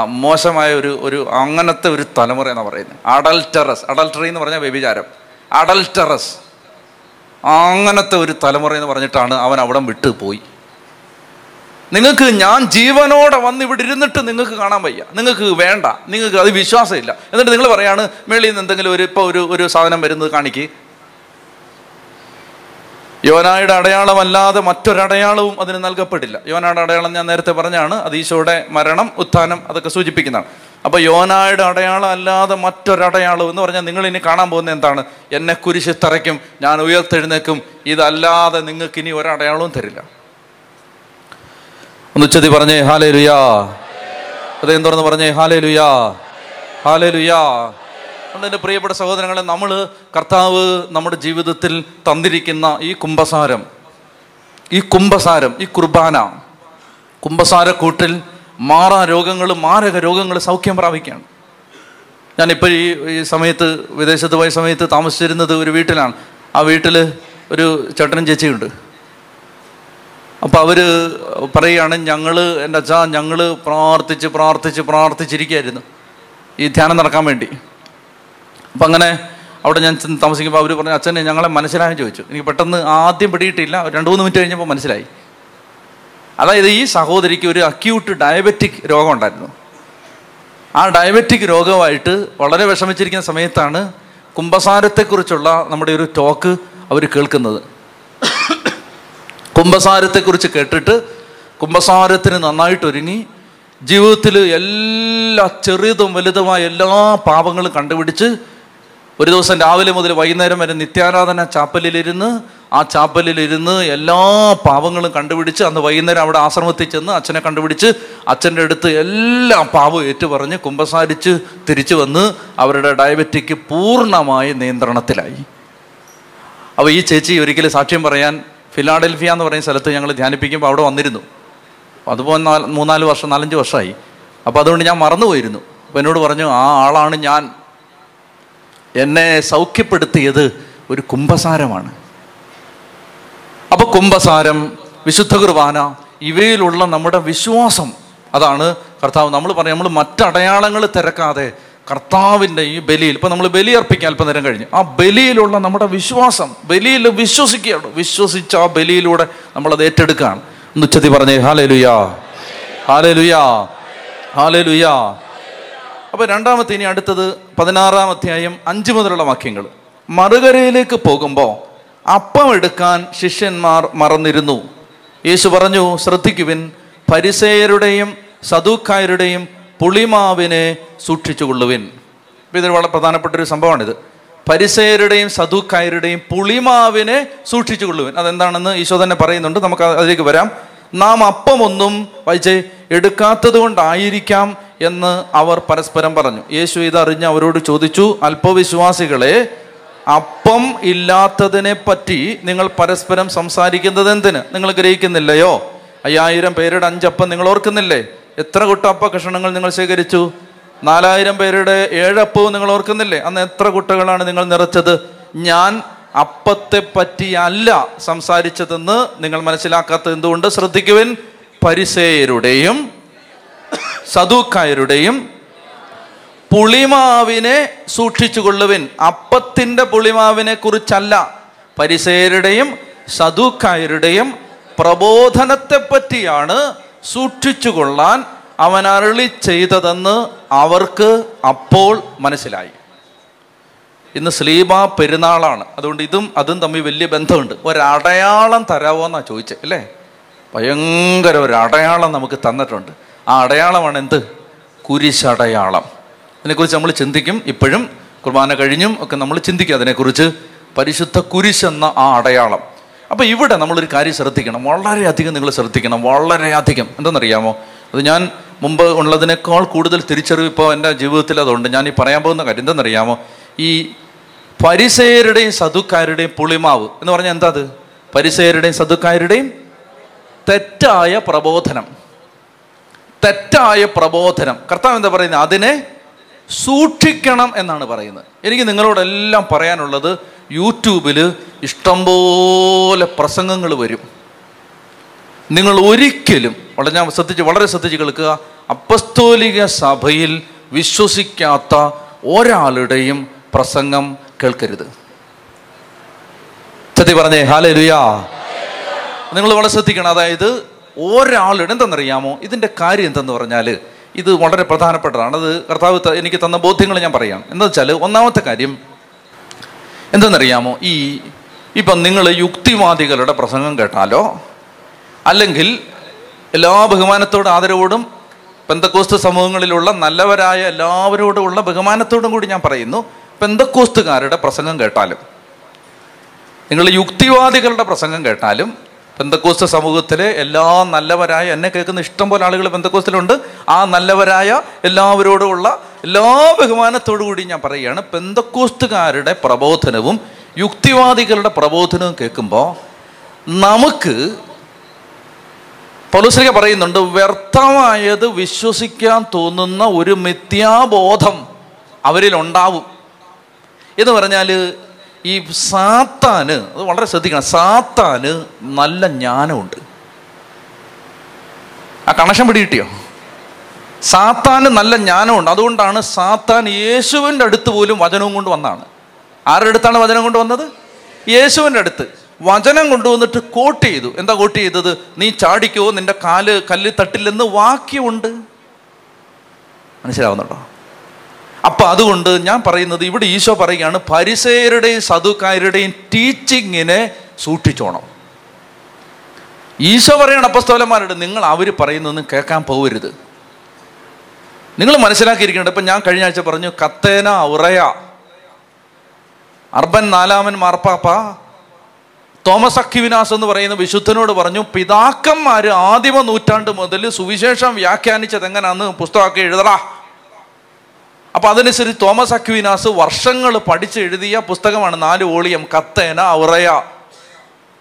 മോശമായ ഒരു ഒരു അങ്ങനത്തെ ഒരു തലമുറ എന്നാണ് പറയുന്നത്. അഡൽറ്ററസ് അഡൽട്ടറി എന്ന് പറഞ്ഞാൽ വ്യഭിചാരം. അഡൽറ്ററസ് അങ്ങനത്തെ ഒരു തലമുറ എന്ന് പറഞ്ഞിട്ടാണ് അവൻ അവിടം വിട്ടു പോയി. നിങ്ങൾക്ക് ഞാൻ ജീവനോടെ വന്ന് ഇവിടെ ഇരുന്നിട്ട് നിങ്ങൾക്ക് കാണാൻ വയ്യ. നിങ്ങൾക്ക് വേണ്ട. നിങ്ങൾക്ക് അത് വിശ്വാസമില്ല. എന്നിട്ട് നിങ്ങൾ പറയാണ് മേളിൽ നിന്ന് എന്തെങ്കിലും ഒരു ഇപ്പോൾ ഒരു ഒരു സാധനം വരുന്നത് കാണിക്ക്. യോനായുടെ അടയാളമല്ലാതെ മറ്റൊരടയാളവും അതിന് നൽകപ്പെട്ടില്ല യോനായുടെ അടയാളം ഞാൻ നേരത്തെ പറഞ്ഞാണ് അത് ഈശോയുടെ മരണം ഉത്ഥാനം അതൊക്കെ സൂചിപ്പിക്കുന്നതാണ് അപ്പൊ യോനായുടെ അടയാളം അല്ലാതെ മറ്റൊരടയാളം എന്ന് പറഞ്ഞാൽ നിങ്ങൾ ഇനി കാണാൻ പോകുന്ന എന്താണ് എന്നെ കുരിശ് തറയ്ക്കും ഞാൻ ഉയർത്തെഴുന്നേക്കും ഇതല്ലാതെ നിങ്ങൾക്ക് ഇനി ഒരടയാളവും തരില്ല ഒന്ന് ഉച്ചതി പറഞ്ഞേ ഹാലേ ലുയാ തുറന്ന് പറഞ്ഞേ ഹാലേ ലുയാ ഹാലേ ലുയാ അതുകൊണ്ട് എന്റെ പ്രിയപ്പെട്ട സഹോദരങ്ങളെ നമ്മൾ കർത്താവ് നമ്മുടെ ജീവിതത്തിൽ തന്നിരിക്കുന്ന ഈ കുംഭസാരം ഈ കുംഭസാരം ഈ കുർബാന കുംഭസാരക്കൂട്ടിൽ മാറാ രോഗങ്ങൾ മാരക രോഗങ്ങൾ സൗഖ്യം പ്രാപിക്കുകയാണ്. ഞാനിപ്പോൾ ഈ ഈ സമയത്ത് വിദേശത്ത് പോയ സമയത്ത് താമസിച്ചിരുന്നത് ഒരു വീട്ടിലാണ്. ആ വീട്ടിൽ ഒരു ചേട്ടനും ചേച്ചിയുണ്ട്. അപ്പോൾ അവർ പറയുകയാണ് ഞങ്ങൾ എന്റെ അച്ഛാ ഞങ്ങൾ പ്രാർത്ഥിച്ച് പ്രാർത്ഥിച്ച് പ്രാർത്ഥിച്ചിരിക്കുകയായിരുന്നു. ഈ ധ്യാനം നടക്കാൻ വേണ്ടി. അപ്പം അങ്ങനെ അവിടെ ഞാൻ താമസിക്കുമ്പോൾ അവർ പറഞ്ഞു അച്ഛനെ ഞങ്ങളെ മനസ്സിലായെന്ന് ചോദിച്ചു. എനിക്ക് പെട്ടെന്ന് ആദ്യം പിടിയിട്ടില്ല. രണ്ട് മൂന്ന് മിനിറ്റ് കഴിഞ്ഞപ്പോൾ മനസ്സിലായി. അതായത് ഈ സഹോദരിക്ക് ഒരു അക്യൂട്ട് ഡയബറ്റിക് രോഗം ഉണ്ടായിരുന്നു. ആ ഡയബറ്റിക് രോഗമായിട്ട് വളരെ വിഷമിച്ചിരിക്കുന്ന സമയത്താണ് കുംഭസാരത്തെക്കുറിച്ചുള്ള നമ്മുടെ ഒരു ടോക്ക് അവർ കേൾക്കുന്നത്. കുംഭസാരത്തെക്കുറിച്ച് കേട്ടിട്ട് കുംഭസാരത്തിന് നന്നായിട്ട് ഒരുങ്ങി ജീവിതത്തിൽ എല്ലാ ചെറുതും വലുതുമായ എല്ലാ പാപങ്ങളും കണ്ടുപിടിച്ച് ഒരു ദിവസം രാവിലെ മുതൽ വൈകുന്നേരം വരെ നിത്യാരാധന ചാപ്പലിലിരുന്ന് ആ ചാപ്പലിലിരുന്ന് എല്ലാ പാവങ്ങളും കണ്ടുപിടിച്ച് അന്ന് വൈകുന്നേരം അവിടെ ആശ്രമത്തിൽ ചെന്ന് അച്ഛനെ കണ്ടുപിടിച്ച് അച്ഛന്റെ അടുത്ത് എല്ലാ പാവവും ഏറ്റുപറഞ്ഞ് കുമ്പസാരിച്ച് തിരിച്ചു വന്ന് അവരുടെ ഡയബറ്റിക് പൂർണമായി നിയന്ത്രണത്തിലായി. അപ്പോൾ ഈ ചേച്ചി ഒരിക്കലും സാക്ഷ്യം പറയാൻ ഫിലാഡൽഫിയ എന്ന് പറയുന്ന സ്ഥലത്ത് ഞങ്ങൾ ധ്യാനിപ്പിക്കുമ്പോൾ അവിടെ വന്നിരുന്നു. അതുപോലെ നാല് മൂന്നാൽ വർഷം നാലഞ്ച് വർഷമായി. അപ്പോൾ അതുകൊണ്ട് ഞാൻ മറന്നുപോയിരുന്നു. അപ്പോൾ എന്നോട് പറഞ്ഞു ആ ആളാണ് ഞാൻ. എന്നെ സൗഖ്യപ്പെടുത്തിയത് ഒരു കുംഭസാരമാണ്. അപ്പൊ കുംഭസാരം വിശുദ്ധ കുർബാന ഇവയിലുള്ള നമ്മുടെ വിശ്വാസം അതാണ് കർത്താവ് നമ്മൾ പറയാം നമ്മൾ മറ്റടയാളങ്ങൾ തിരക്കാതെ കർത്താവിന്റെ ഈ ബലിയിൽ ഇപ്പം നമ്മൾ ബലി അർപ്പിക്കാൻ അല്പം നേരം കഴിഞ്ഞു ആ ബലിയിലുള്ള നമ്മുടെ വിശ്വാസം ബലിയിൽ വിശ്വസിക്കുകയാണ്. വിശ്വസിച്ച ആ ബലിയിലൂടെ നമ്മളത് ഏറ്റെടുക്കുകയാണ്. ഉച്ചത്തി പറഞ്ഞേ ഹാലേ ലുയാ ഹാലേ ലുയാ ഹാലേ ലുയാ അപ്പൊ രണ്ടാമത്തെ ഇനി അടുത്തത് പതിനാറാം അധ്യായം അഞ്ച് മുതലുള്ള വാക്യങ്ങൾ. മറുകരയിലേക്ക് പോകുമ്പോൾ അപ്പം എടുക്കാൻ ശിഷ്യന്മാർ മറന്നിരുന്നു. യേശു പറഞ്ഞു ശ്രദ്ധിക്കുവിൻ പരിസേയരുടെയും സദൂക്കായരുടെയും പുളിമാവിനെ സൂക്ഷിച്ചുകൊള്ളുവിൻ. ഇപ്പൊ ഇതൊരു വളരെ പ്രധാനപ്പെട്ട ഒരു സംഭവമാണിത്. പരിസേയരുടെയും സദൂക്കായരുടെയും പുളിമാവിനെ സൂക്ഷിച്ചുകൊള്ളുവിൻ. അതെന്താണെന്ന് ഈശോ തന്നെ പറയുന്നുണ്ട്. നമുക്ക് അതിലേക്ക് വരാം. നാം അപ്പമൊന്നും വായിച്ചേ എടുക്കാത്തത് കൊണ്ടായിരിക്കാം എന്ന് അവർ പരസ്പരം പറഞ്ഞു. യേശു ഇതറിഞ്ഞ് അവരോട് ചോദിച്ചു അല്പവിശ്വാസികളെ അപ്പം ഇല്ലാത്തതിനെ പറ്റി നിങ്ങൾ പരസ്പരം സംസാരിക്കുന്നത് എന്തിന് നിങ്ങൾ ഗ്രഹിക്കുന്നില്ലയോ? അയ്യായിരം പേരുടെ അഞ്ചപ്പം നിങ്ങൾ ഓർക്കുന്നില്ലേ? എത്ര കുട്ടപ്പ കഷണങ്ങൾ നിങ്ങൾ ശേഖരിച്ചു? നാലായിരം പേരുടെ ഏഴപ്പവും നിങ്ങൾ ഓർക്കുന്നില്ലേ? അന്ന് എത്ര കുട്ടകളാണ് നിങ്ങൾ നിറച്ചത്? ഞാൻ അപ്പത്തെ പറ്റിയല്ല സംസാരിച്ചതെന്ന് നിങ്ങൾ മനസ്സിലാക്കാത്തത് എന്തുകൊണ്ട്? ശ്രദ്ധിക്കുവിൻ പരിസേയരുടെയും സദൂക്കായരുടെയും പുളിമാവിനെ സൂക്ഷിച്ചു കൊള്ളുവിൻ അപ്പത്തിന്റെ പുളിമാവിനെ കുറിച്ചല്ല പരിസേരുടെയും സദൂക്കായരുടെയും പ്രബോധനത്തെ പറ്റിയാണ് സൂക്ഷിച്ചു കൊള്ളാൻ അവൻ അരളി ചെയ്തതെന്ന് അവർക്ക് അപ്പോൾ മനസ്സിലായി. ഇന്ന് സ്ലീബ പെരുന്നാളാണ്. അതുകൊണ്ട് ഇതും അതും തമ്മിൽ വലിയ ബന്ധമുണ്ട്. ഒരടയാളം തരാമോ എന്നാ ചോദിച്ചത് അല്ലേ? ഭയങ്കര ഒരു അടയാളം നമുക്ക് തന്നിട്ടുണ്ട്. ആ അടയാളമാണ് എന്ത്? കുരിശടയാളം. അതിനെക്കുറിച്ച് നമ്മൾ ചിന്തിക്കും. ഇപ്പോഴും കുർബാന കഴിഞ്ഞും ഒക്കെ നമ്മൾ ചിന്തിക്കും അതിനെക്കുറിച്ച്. പരിശുദ്ധ കുരിശ് എന്ന ആ അടയാളം. അപ്പോൾ ഇവിടെ നമ്മളൊരു കാര്യം ശ്രദ്ധിക്കണം. വളരെയധികം നിങ്ങൾ ശ്രദ്ധിക്കണം. വളരെയധികം. എന്തെന്നറിയാമോ? അത് ഞാൻ മുമ്പ് ഉള്ളതിനേക്കാൾ കൂടുതൽ തിരിച്ചറിവ് ഇപ്പോൾ എന്റെ ജീവിതത്തിൽ അതുകൊണ്ട് ഞാൻ ഈ പറയാൻ പോകുന്ന കാര്യം എന്തെന്നറിയാമോ? ഈ പരിസയരുടെയും സതുക്കാരുടെയും പുളിമാവ്. എന്ന് പറഞ്ഞാൽ എന്താ അത്? പരിസയരുടെയും സതുക്കാരുടെയും തെറ്റായ പ്രബോധനം. തെറ്റായ പ്രബോധനം. കർത്താവ് എന്താ പറയുന്നത് അതിനെ സൂക്ഷിക്കണം എന്നാണ് പറയുന്നത്. എനിക്ക് നിങ്ങളോടെല്ലാം പറയാനുള്ളത് യൂട്യൂബിൽ ഇഷ്ടംപോലെ പ്രസംഗങ്ങൾ വരും. നിങ്ങൾ ഒരിക്കലും വളരെ ഞാൻ ശ്രദ്ധിച്ച് വളരെ ശ്രദ്ധിച്ച് കേൾക്കുക അപ്പസ്തോലിക സഭയിൽ വിശ്വസിക്കാത്ത ഒരാളുടെയും പ്രസംഗം കേൾക്കരുത്. ചത്തി പറഞ്ഞേ ഹാലേ ലുയാ നിങ്ങൾ വളരെ ശ്രദ്ധിക്കണം. അതായത് ഒരാളുടെ എന്തെന്നറിയാമോ ഇതിന്റെ കാര്യം എന്തെന്ന് പറഞ്ഞാൽ ഇത് വളരെ പ്രധാനപ്പെട്ടതാണ്. അത് കർത്താവ് എനിക്ക് തന്ന ബോധ്യങ്ങൾ ഞാൻ പറയാം. എന്താ വെച്ചാൽ ഒന്നാമത്തെ കാര്യം എന്തെന്നറിയാമോ? ഈ ഇപ്പം നിങ്ങൾ യുക്തിവാദികളുടെ പ്രസംഗം കേട്ടാലോ? അല്ലെങ്കിൽ എല്ലാ ബഹുമാനത്തോടും ആദരവോടും പെന്തക്കോസ്ത് സമൂഹങ്ങളിലുള്ള നല്ലവരായ എല്ലാവരോടുമുള്ള ബഹുമാനത്തോടും കൂടി ഞാൻ പറയുന്നു. പെന്തക്കോസ്തുകാരുടെ പ്രസംഗം കേട്ടാലും നിങ്ങൾ യുക്തിവാദികളുടെ പ്രസംഗം കേട്ടാലും പെന്തക്കോസ്ത സമൂഹത്തിലെ എല്ലാ നല്ലവരായ എന്നെ കേൾക്കുന്ന ഇഷ്ടം പോലെ ആളുകൾ പെന്തക്കോസ്തിലുണ്ട്. ആ നല്ലവരായ എല്ലാവരോടുമുള്ള എല്ലാ ബഹുമാനത്തോടു കൂടി ഞാൻ പറയുകയാണ് ബന്ധക്കോസ്തുകാരുടെ പ്രബോധനവും യുക്തിവാദികളുടെ പ്രബോധനവും കേൾക്കുമ്പോൾ നമുക്ക് പൗലോസ്ലിക പറയുന്നുണ്ട് വ്യർത്ഥമായത് വിശ്വസിക്കാൻ തോന്നുന്ന ഒരു മിഥ്യാബോധം അവരിലുണ്ടാവും. എന്ന് പറഞ്ഞാൽ ഈ സാത്താന് അത് വളരെ ശ്രദ്ധിക്കണം. സാത്താന് നല്ല ജ്ഞാനമുണ്ട്. ആ കണക്ഷൻ പിടികിട്ടിയോ? സാത്താന് നല്ല ജ്ഞാനമുണ്ട്. അതുകൊണ്ടാണ് സാത്താൻ യേശുവിന്റെ അടുത്ത് പോലും വചനവും കൊണ്ട് വന്നാണ്. ആരുടെ അടുത്താണ് വചനം കൊണ്ട് വന്നത്? യേശുവിന്റെ അടുത്ത്. വചനം കൊണ്ടുവന്നിട്ട് കോട്ട് ചെയ്തു. എന്താ കോട്ട് ചെയ്തത്? നീ ചാടിക്കോ നിന്റെ കാൽ കല്ലിൽ തട്ടില്ലെന്ന് വാക്യമുണ്ട്. മനസ്സിലാവുന്നുണ്ടോ? അപ്പൊ അതുകൊണ്ട് ഞാൻ പറയുന്നത് ഇവിടെ ഈശോ പറയുകയാണ് പരിസയരുടെയും സതുക്കാരുടെയും ടീച്ചിങ്ങിനെ സൂക്ഷിച്ചോണം. ഈശോ പറയണ അപ്പസ്തോലന്മാരോട് നിങ്ങൾ അവർ പറയുന്നൊന്നും കേൾക്കാൻ പോകരുത് നിങ്ങൾ മനസ്സിലാക്കിയിരിക്കേണ്ടത് ഇപ്പം ഞാൻ കഴിഞ്ഞ ആഴ്ച പറഞ്ഞു കത്തേന ഉറയ. അർബൻ നാലാമൻ മാർപ്പാപ്പ തോമസ് അഖിവിനാസ് എന്ന് പറയുന്ന വിശുദ്ധനോട് പറഞ്ഞു പിതാക്കന്മാർ ആദിമ നൂറ്റാണ്ട് മുതൽ സുവിശേഷം വ്യാഖ്യാനിച്ചത് എങ്ങനെയാന്ന് പുസ്തകമൊക്കെ എഴുതടാ. അപ്പൊ അതനുസരിച്ച് തോമസ് അക്വിനാസ് വർഷങ്ങൾ പഠിച്ചെഴുതിയ പുസ്തകമാണ് നാല് വോളിയം കത്തേന ഔറയ.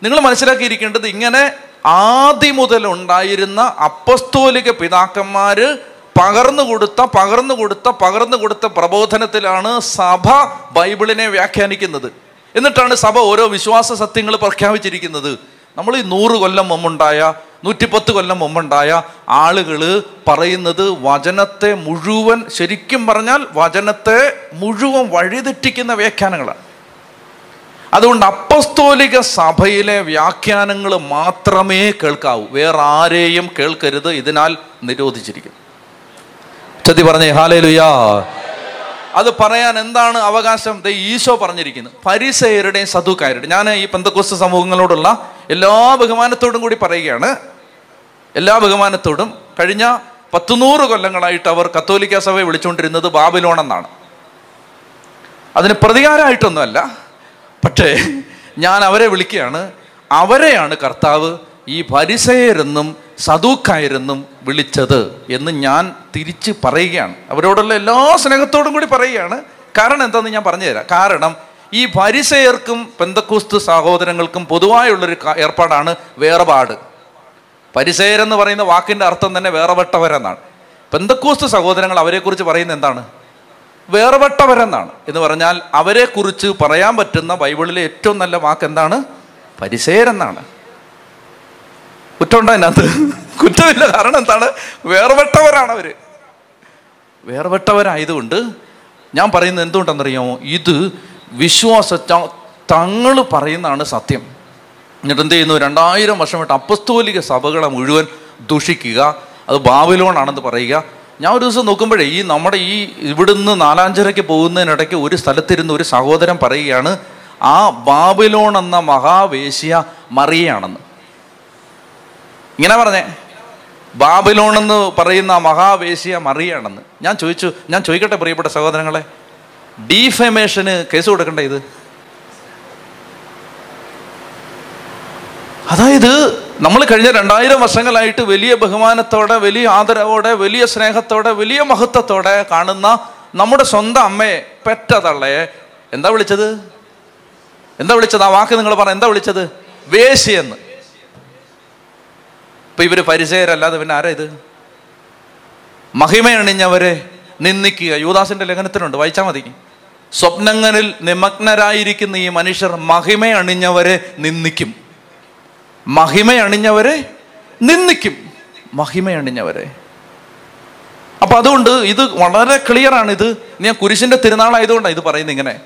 നിങ്ങൾ മനസ്സിലാക്കിയിരിക്കേണ്ടത് ഇങ്ങനെ ആദ്യം മുതൽ ഉണ്ടായിരുന്ന അപ്പസ്തോലിക പിതാക്കന്മാര് പകർന്നു കൊടുത്ത പകർന്നു കൊടുത്ത പകർന്നു കൊടുത്ത പ്രബോധനത്തിലാണ് സഭ ബൈബിളിനെ വ്യാഖ്യാനിക്കുന്നത്. എന്നിട്ടാണ് സഭ ഓരോ വിശ്വാസ സത്യങ്ങൾ പ്രഖ്യാപിച്ചിരിക്കുന്നത്. നമ്മൾ ഈ നൂറ് കൊല്ലം മുമ്പുണ്ടായ നൂറ്റിപ്പത്ത് കൊല്ലം മുമ്പുണ്ടായ ആളുകൾ പറയുന്നത് വചനത്തെ മുഴുവൻ ശരിക്കും പറഞ്ഞാൽ വചനത്തെ മുഴുവൻ വഴിതെറ്റിക്കുന്ന വ്യാഖ്യാനങ്ങളാണ്. അതുകൊണ്ട് അപ്പസ്തോലിക സഭയിലെ വ്യാഖ്യാനങ്ങൾ മാത്രമേ കേൾക്കാവൂ. വേറെ ആരെയും കേൾക്കരുത്. ഇതിനാൽ നിരോധിച്ചിരിക്കുന്നു. ചതി പറഞ്ഞേ ഹാലേ ലുയാ അത് പറയാൻ എന്താണ് അവകാശം? ഈശോ പറഞ്ഞിരിക്കുന്നത് പരിസയരുടെയും സതുക്കാരുടെയും ഞാൻ ഈ പന്തക്കോസ് സമൂഹങ്ങളോടുള്ള എല്ലാ ബഹുമാനത്തോടും കൂടി പറയുകയാണ്. എല്ലാ ബഹുമാനത്തോടും കഴിഞ്ഞ പത്തുനൂറ് കൊല്ലങ്ങളായിട്ട് അവർ കത്തോലിക്ക സഭയെ വിളിച്ചുകൊണ്ടിരുന്നത് ബാബിലോൺ എന്നാണ് അതിന് പ്രതികാരമായിട്ടൊന്നുമല്ല. പക്ഷേ ഞാൻ അവരെ വിളിക്കുകയാണ്. അവരെയാണ് കർത്താവ് ഈ പരിസയരെന്നും സദൂക്കായരെന്നും വിളിച്ചത് എന്ന് ഞാൻ തിരിച്ച് പറയുകയാണ്. അവരോടുള്ള എല്ലാ സ്നേഹത്തോടും കൂടി പറയുകയാണ്. കാരണം എന്താണെന്ന് ഞാൻ പറഞ്ഞുതരാം. കാരണം ഈ പരിസയർക്കും പെന്തക്കൂസ്തു സഹോദരങ്ങൾക്കും പൊതുവായുള്ളൊരു ഏർപ്പാടാണ് വേർപാട്. പരിസയരെന്ന് പറയുന്ന വാക്കിന്റെ അർത്ഥം തന്നെ വേറെപ്പെട്ടവരെന്നാണ് പെന്തക്കൂസ്തു സഹോദരങ്ങൾ അവരെക്കുറിച്ച് പറയുന്നത് എന്താണ്? വേർപെട്ടവരെന്നാണ്. എന്ന് പറഞ്ഞാൽ അവരെക്കുറിച്ച് പറയാൻ പറ്റുന്ന ബൈബിളിലെ ഏറ്റവും നല്ല വാക്ക് എന്താണ്? പരിസയരെന്നാണ് കുറ്റമുണ്ടോ അതിനകത്ത്? കുറ്റമില്ല. കാരണം എന്താണ്? വേർപെട്ടവരാണ് അവർ വേർപെട്ടവരായതുകൊണ്ട് ഞാൻ പറയുന്നത് എന്തുകൊണ്ടെന്നറിയാമോ? ഇത് വിശ്വാസ തങ്ങൾ പറയുന്നതാണ് സത്യം. എന്നിട്ട് എന്ത് ചെയ്യുന്നു? രണ്ടായിരം വർഷമായിട്ട് അപ്പസ്തോലിക സഭകളെ മുഴുവൻ ദുഷിക്കുക അത് ബാബിലോണാണെന്ന് പറയുക. ഞാൻ ഒരു ദിവസം നോക്കുമ്പോഴേ ഈ നമ്മുടെ ഈ ഇവിടുന്ന് നാലാഞ്ചരയ്ക്ക് പോകുന്നതിനിടയ്ക്ക് ഒരു സ്ഥലത്തിരുന്ന് ഒരു സഹോദരൻ പറയുകയാണ് ആ ബാബിലോൺ എന്ന മഹാവേശ്യ മറിയാണെന്ന് ഇങ്ങനെ പറഞ്ഞേ. ബാബിലോൺ എന്ന് പറയുന്ന മഹാവേശ്യ മറിയാണെന്ന് ഞാൻ ചോദിച്ചു ഞാൻ ചോദിക്കട്ടെ പ്രിയപ്പെട്ട സഹോദരങ്ങളെ ഡീഫമേഷന് കേസ് കൊടുക്കണ്ട ഇത്? അതായത് നമ്മൾ കഴിഞ്ഞ രണ്ടായിരം വർഷങ്ങളായിട്ട് വലിയ ബഹുമാനത്തോടെ വലിയ ആദരവോടെ വലിയ സ്നേഹത്തോടെ വലിയ മഹത്വത്തോടെ കാണുന്ന നമ്മുടെ സ്വന്തം അമ്മയെ പെറ്റ തള്ളയെ എന്താ വിളിച്ചത്? എന്താ വിളിച്ചത്? ആ വാക്ക് നിങ്ങൾ പറ എന്താ വിളിച്ചത്? വേശിയെന്ന് ഇപ്പൊ ഇവർ പരിചയരല്ലാതെ പിന്നെ ആരാ ഇത്? മഹിമയണിഞ്ഞവരെ നിന്ദിക്കുക. യുവദാസിന്റെ ലേഖനത്തിനുണ്ട് വായിച്ചാൽ മതി. സ്വപ്നങ്ങളിൽ നിമഗ്നരായിരിക്കുന്ന ഈ മനുഷ്യർ മഹിമയണിഞ്ഞവരെ നിന്ദിക്കും. മഹിമയണിഞ്ഞവരെ നിന്ദിക്കും. മഹിമയണിഞ്ഞവരെ അപ്പൊ അതുകൊണ്ട് ഇത് വളരെ ക്ലിയർ ആണ് ഇത്. ഞാൻ കുരിശിന്റെ തിരുനാളായതുകൊണ്ടാണ് ഇത് പറയുന്നത് ഇങ്ങനെ.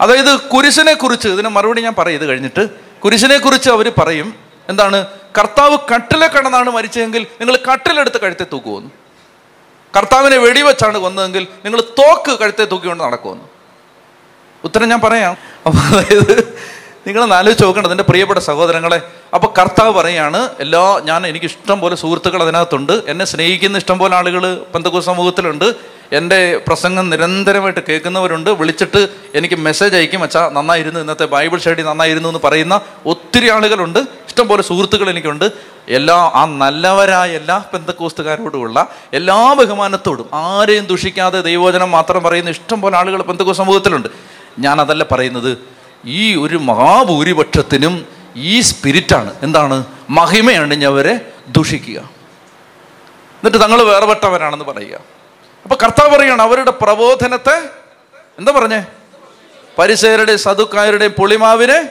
അതായത് കുരിശിനെ കുറിച്ച് ഇതിന് മറുപടി ഞാൻ പറയും ഇത് കഴിഞ്ഞിട്ട്. കുരിശിനെ കുറിച്ച് അവർ പറയും എന്താണ്? കർത്താവ് കട്ടിലെ കടന്നാണ് മരിച്ചതെങ്കിൽ നിങ്ങൾ കട്ടിലെടുത്ത് കഴുത്തെ തൂക്കുമെന്ന് കർത്താവിനെ വെടിവെച്ചാണ് കൊന്നതെങ്കിൽ നിങ്ങൾ തോക്ക് കഴുത്തെ തൂക്കിക്കൊണ്ട് നടക്കുമെന്ന് ഉത്തരം ഞാൻ പറയാം. അതായത് നിങ്ങൾ ആലോചിച്ച് നോക്കേണ്ടത് എന്റെ പ്രിയപ്പെട്ട സഹോദരങ്ങളെ അപ്പൊ കർത്താവ് പറയാണ് എല്ലാ ഞാൻ എനിക്ക് ഇഷ്ടം പോലെ സുഹൃത്തുക്കൾ അതിനകത്തുണ്ട്. എന്നെ സ്നേഹിക്കുന്ന ഇഷ്ടം പോലെ ആളുകൾ പന്തക്കു സമൂഹത്തിലുണ്ട്. എന്റെ പ്രസംഗം നിരന്തരമായിട്ട് കേൾക്കുന്നവരുണ്ട്. വിളിച്ചിട്ട് എനിക്ക് മെസ്സേജ് അയക്കും. അച്ഛാ നന്നായിരുന്നു. ഇന്നത്തെ ബൈബിൾ സ്റ്റഡി നന്നായിരുന്നു എന്ന് പറയുന്ന ഒത്തിരി ആളുകളുണ്ട്. ഇഷ്ടം പോലെ സുഹൃത്തുക്കൾ എനിക്കുണ്ട്. എല്ലാ ആ നല്ലവരായ എല്ലാ പെന്തക്കോസ്തുകാരോടുമുള്ള എല്ലാ ബഹുമാനത്തോടും ആരെയും ദുഷിക്കാതെ ദൈവോചനം മാത്രം പറയുന്ന ഇഷ്ടം പോലെ ആളുകൾ പെന്തക്കോ സമൂഹത്തിലുണ്ട്. ഞാൻ അതല്ല പറയുന്നത് ഈ ഒരു മഹാഭൂരിപക്ഷത്തിനും ഈ സ്പിരിറ്റാണ്. എന്താണ്? മഹിമയണിഞ്ഞവരെ ദുഷിക്കുക. എന്നിട്ട് തങ്ങൾ വേർപെട്ടവരാണെന്ന് പറയുക. അപ്പൊ കർത്താവ് പറയാണ് അവരുടെ പ്രബോധനത്തെ എന്താ പറഞ്ഞേ? പരിസയരുടെ സതുക്കാരുടെയും പൊളിമാവിനെ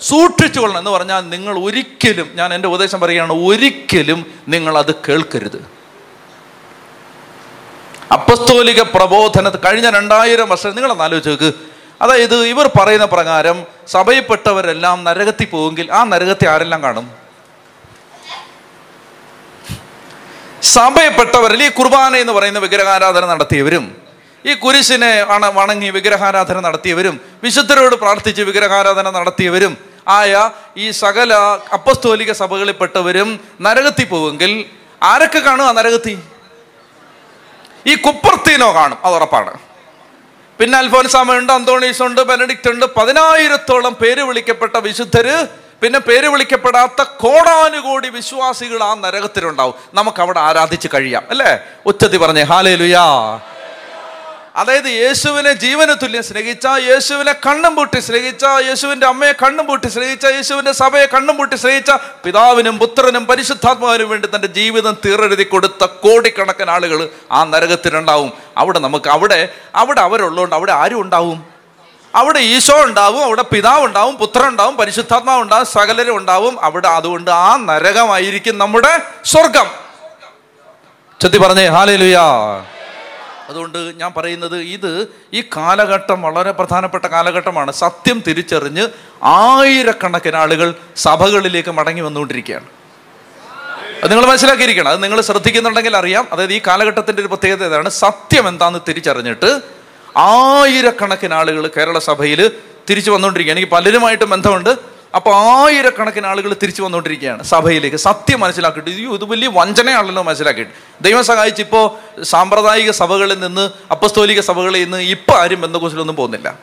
സൂക്ഷിച്ചു കൊള്ളണം എന്ന് പറഞ്ഞാൽ നിങ്ങൾ ഒരിക്കലും ഞാൻ എന്റെ ഉപദേശം പറയുകയാണ് ഒരിക്കലും നിങ്ങൾ അത് കേൾക്കരുത്. അപ്പസ്തോലിക പ്രബോധന കഴിഞ്ഞ രണ്ടായിരം വർഷം നിങ്ങളൊന്ന് ആലോചിച്ച് നോക്ക്. അതായത് ഇവർ പറയുന്ന പ്രകാരം സഭയിൽപ്പെട്ടവരെല്ലാം നരകത്തിൽ പോവുമെങ്കിൽ ആ നരകത്തെ ആരെല്ലാം കാണും? സഭയപ്പെട്ടവരിൽ ഈ കുർബാന എന്ന് പറയുന്ന വിഗ്രഹാരാധന നടത്തിയവരും ഈ കുരിശിനെ അണ വണങ്ങി വിഗ്രഹാരാധന നടത്തിയവരും വിശുദ്ധരോട് പ്രാർത്ഥിച്ച് വിഗ്രഹാരാധന നടത്തിയവരും ആയ ഈ സകല അപ്പസ്തോലിക സഭകളിൽപ്പെട്ടവരും നരകത്തിൽ പോവുമെങ്കിൽ ആരൊക്കെ കാണും ആ നരകത്തി ഈ കുപ്പർത്തീനോ കാണും അത് ഉറപ്പാണ്. പിന്നെ അൽഫോൻസാമുണ്ട് അന്തോണീസ് ഉണ്ട് ബെനഡിക്റ്റ് ഉണ്ട്. പതിനായിരത്തോളം പേര് വിളിക്കപ്പെട്ട വിശുദ്ധര് പിന്നെ പേര് വിളിക്കപ്പെടാത്ത കോടാനുകോടി വിശ്വാസികൾ ആ നരകത്തിലുണ്ടാവും. നമുക്ക് അവിടെ ആരാധിച്ച് കഴിയാം അല്ലേ? ഉച്ചത്തി പറഞ്ഞേ ഹാലേ ലുയാ അതായത് യേശുവിനെ ജീവന തുല്യം സ്നേഹിച്ച യേശുവിനെ കണ്ണും പൂട്ടി സ്നേഹിച്ച യേശുവിന്റെ അമ്മയെ കണ്ണും പൂട്ടി സ്നേഹിച്ച യേശുവിന്റെ സഭയെ കണ്ണും പൂട്ടി സ്നേഹിച്ച പിതാവിനും പുത്രനും പരിശുദ്ധാത്മാവിനും വേണ്ടി തന്റെ ജീവിതം തീറെഴുതി കൊടുത്ത കോടിക്കണക്കിന് ആളുകൾ ആ നരകത്തിലുണ്ടാവും. അവിടെ നമുക്ക് അവിടെ അവിടെ അവരുള്ളതുകൊണ്ട് അവിടെ ആരും ഉണ്ടാവും. അവിടെ ഈശോ ഉണ്ടാവും അവിടെ പിതാവ് ഉണ്ടാവും പുത്രൻ ഉണ്ടാവും പരിശുദ്ധാത്മാവ് ഉണ്ടാവും സകലരും ഉണ്ടാവും. അവിടെ അതുകൊണ്ട് ആ നരകമായിരിക്കും നമ്മുടെ സ്വർഗം ചെത്തി പറഞ്ഞേ ഹാലേ ലുയാ അതുകൊണ്ട് ഞാൻ പറയുന്നത് ഇത് ഈ കാലഘട്ടം വളരെ പ്രധാനപ്പെട്ട കാലഘട്ടമാണ്. സത്യം തിരിച്ചറിഞ്ഞ് ആയിരക്കണക്കിന് ആളുകൾ സഭകളിലേക്ക് മടങ്ങി വന്നുകൊണ്ടിരിക്കുകയാണ്. അത് നിങ്ങൾ മനസ്സിലാക്കിയിരിക്കണം. അത് നിങ്ങൾ ശ്രദ്ധിക്കുന്നുണ്ടെങ്കിൽ അറിയാം. അതായത് ഈ കാലഘട്ടത്തിന്റെ ഒരു പ്രത്യേകത ഇതാണ്. സത്യം എന്താണെന്ന് തിരിച്ചറിഞ്ഞിട്ട് ആയിരക്കണക്കിന് ആളുകൾ കേരള സഭയിൽ തിരിച്ചു വന്നുകൊണ്ടിരിക്കുകയാണ്. എനിക്ക് പലരുമായിട്ടും ബന്ധമുണ്ട്. അപ്പോൾ ആയിരക്കണക്കിന് ആളുകൾ തിരിച്ചു വന്നുകൊണ്ടിരിക്കുകയാണ് സഭയിലേക്ക്. സത്യം മനസ്സിലാക്കിയിട്ട്. ഇത് വലിയ വഞ്ചനയാണല്ലോ മനസ്സിലാക്കിയിട്ട്. ദൈവം സഹായിച്ച് ഇപ്പോൾ സാമ്പ്രദായിക സഭകളിൽ നിന്ന് അപ്പസ്തോലിക സഭകളിൽ നിന്ന് ഇപ്പോൾ ആരും ബന്ധുക്കോസിലൊന്നും പോകുന്നില്ല.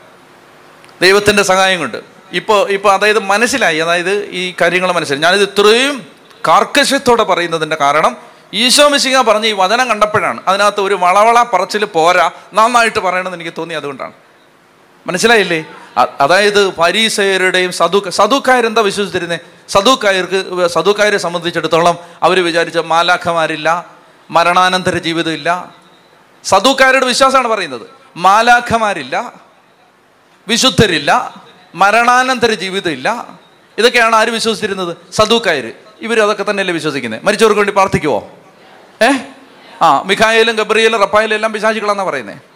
ദൈവത്തിന്റെ സഹായം കൊണ്ട്. ഇപ്പോൾ ഇപ്പോൾ അതായത് മനസ്സിലായി. അതായത് ഈ കാര്യങ്ങൾ മനസ്സിലായി. ഞാനിത് ഇത്രയും കാർക്കശ്യത്തോടെ പറയുന്നതിന്റെ കാരണം ഈശോ മിശിക പറഞ്ഞ ഈ വചനം കണ്ടപ്പോഴാണ്. അതിനകത്ത് ഒരു വളവള പറച്ചിൽ പോരാ. നന്നായിട്ട് പറയണമെന്ന് എനിക്ക് തോന്നി അതുകൊണ്ടാണ്. മനസ്സിലായില്ലേ? അതായത് പരീസയരുടെയും സദു സദുക്കാരെന്താ വിശ്വസിച്ചിരുന്നേ? സദുക്കായർക്ക് സദുക്കാരെ സംബന്ധിച്ചിടത്തോളം അവർ വിചാരിച്ച മാലാഖമാരില്ല മരണാനന്തര ജീവിതമില്ല. സദുക്കാരുടെ വിശ്വാസമാണ് പറയുന്നത്. മാലാഖമാരില്ല വിശുദ്ധരില്ല മരണാനന്തര ജീവിതമില്ല. ഇതൊക്കെയാണ് ആര് വിശ്വസിച്ചിരുന്നത്? സദൂക്കായർ ഇവർ അതൊക്കെ തന്നെയല്ലേ വിശ്വസിക്കുന്നത്. മരിച്ചവർക്ക് വേണ്ടി പ്രാർത്ഥിക്കുവോ? ഏ? ആ മിഖായലും ഗബ്രിയലും റപ്പായലും എല്ലാം പിശാചികളാന്നാ പറയുന്നത്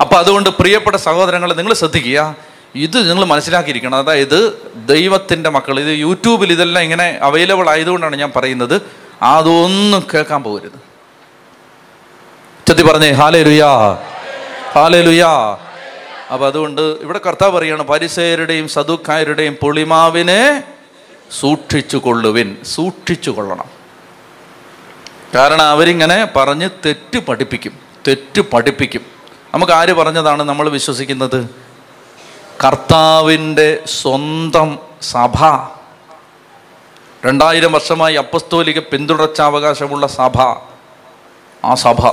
അപ്പൊ അതുകൊണ്ട് പ്രിയപ്പെട്ട സഹോദരങ്ങൾ നിങ്ങൾ ശ്രദ്ധിക്കുക. ഇത് നിങ്ങൾ മനസ്സിലാക്കിയിരിക്കണം. അതായത് ദൈവത്തിന്റെ മക്കൾ ഇത് യൂട്യൂബിൽ ഇതെല്ലാം ഇങ്ങനെ അവൈലബിൾ ആയതുകൊണ്ടാണ് ഞാൻ പറയുന്നത്. അതൊന്നും കേൾക്കാൻ പോകരുത്. ചെത്തി പറഞ്ഞേ ഹാലേ ലുയാ ഹാലേ ലുയാ അപ്പൊ അതുകൊണ്ട് ഇവിടെ കർത്താവ് പറയാണ് പരിസയരുടെയും സദുക്കായരുടെയും പുളിമാവിനെ സൂക്ഷിച്ചു കൊള്ളുവിൻ സൂക്ഷിച്ചു കൊള്ളണം കാരണം അവരിങ്ങനെ പറഞ്ഞ് തെറ്റ് പഠിപ്പിക്കും തെറ്റ് പഠിപ്പിക്കും. നമുക്ക് ആര് പറഞ്ഞതാണ് നമ്മൾ വിശ്വസിക്കുന്നത്? കർത്താവിന്റെ സ്വന്തം സഭ. രണ്ടായിരം വർഷമായി അപ്പസ്തോലിക പിന്തുടർച്ചാവകാശമുള്ള സഭ. ആ സഭ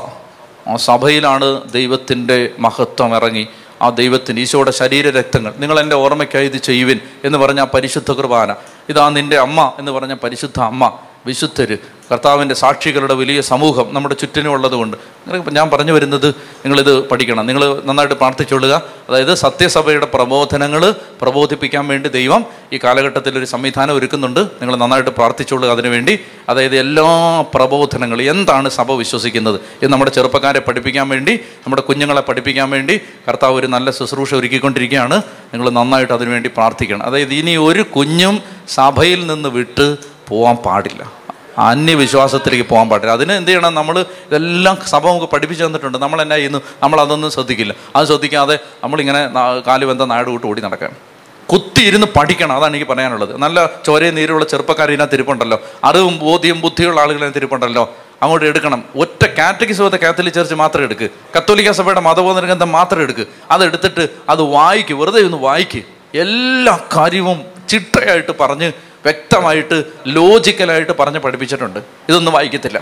ആ സഭയിലാണ് ദൈവത്തിന്റെ മഹത്വം ഇറങ്ങി. ആ ദൈവത്തിന് ഈശോയുടെ ശരീര രക്തങ്ങൾ നിങ്ങൾ എന്റെ ഓർമ്മയ്ക്കായി ഇത് ചെയ്യുവിൻ എന്ന് പറഞ്ഞ പരിശുദ്ധ കുർബാന. ഇതാ നിന്റെ അമ്മ എന്ന് പറഞ്ഞ പരിശുദ്ധ അമ്മ വിശുദ്ധര് കർത്താവിന്റെ സാക്ഷികളുടെ വലിയ സമൂഹം നമ്മുടെ ചുറ്റിനും ഉള്ളതുകൊണ്ട്. നിങ്ങൾ ഞാൻ പറഞ്ഞു വരുന്നത് നിങ്ങളിത് പഠിക്കണം. നിങ്ങൾ നന്നായിട്ട് പ്രാർത്ഥിച്ചുകൊള്ളുക അതായത് സത്യസഭയുടെ പ്രബോധനങ്ങൾ പ്രബോധിപ്പിക്കാൻ വേണ്ടി ദൈവം ഈ കാലഘട്ടത്തിൽ ഒരു സംവിധാനം ഒരുക്കുന്നുണ്ട്. നിങ്ങൾ നന്നായിട്ട് പ്രാർത്ഥിച്ചുകൊള്ളുക അതിനുവേണ്ടി. അതായത് എല്ലാ പ്രബോധനങ്ങളും എന്താണ് സഭ വിശ്വസിക്കുന്നത് ഇത് നമ്മുടെ ചെറുപ്പക്കാരെ പഠിപ്പിക്കാൻ വേണ്ടി നമ്മുടെ കുഞ്ഞുങ്ങളെ പഠിപ്പിക്കാൻ വേണ്ടി കർത്താവ് ഒരു നല്ല ശുശ്രൂഷ ഒരുക്കിക്കൊണ്ടിരിക്കുകയാണ്. നിങ്ങൾ നന്നായിട്ട് അതിനുവേണ്ടി പ്രാർത്ഥിക്കണം. അതായത് ഇനി ഒരു കുഞ്ഞും സഭയിൽ നിന്ന് വിട്ട് പോകാൻ പാടില്ല. അന്യവിശ്വാസത്തിലേക്ക് പോകാൻ പാടില്ല. അതിന് എന്ത് ചെയ്യണം? നമ്മൾ ഇതെല്ലാം സഭ നമുക്ക് പഠിപ്പിച്ചു തന്നിട്ടുണ്ട്. നമ്മൾ എന്നാ ചെയ്യുന്നു? നമ്മൾ അതൊന്നും ശ്രദ്ധിക്കില്ല. അത് ശ്രദ്ധിക്കാതെ നമ്മളിങ്ങനെ കാലുബന്ധ നാട് വിട്ട് ഓടി നടക്കാം കുത്തി ഇരുന്ന് പഠിക്കണം. അതാണ് എനിക്ക് പറയാനുള്ളത്. നല്ല ചോരയും നീരുള്ള ചെറുപ്പക്കാർ ഇതിനകത്ത് ഇരിപ്പുണ്ടല്ലോ. അറിവും ബോധ്യം ബുദ്ധിയുള്ള ആളുകളെ തിരിപ്പുണ്ടല്ലോ അങ്ങോട്ട് എടുക്കണം. ഒറ്റ കാറ്റഗിസത്തെ കാത്തലിക് ചർച്ച് മാത്രം എടുക്ക്. കത്തോലിക്ക സഭയുടെ മതബോധന ഗ്രന്ഥം മാത്രം എടുക്ക്. അതെടുത്തിട്ട് അത് വായിക്കും. വെറുതെ ഒന്ന് വായിക്കും. എല്ലാ കാര്യവും ചിട്ടയായിട്ട് പറഞ്ഞ് വ്യക്തമായിട്ട് ലോജിക്കലായിട്ട് പറഞ്ഞ് പഠിപ്പിച്ചിട്ടുണ്ട്. ഇതൊന്നും വായിക്കത്തില്ല.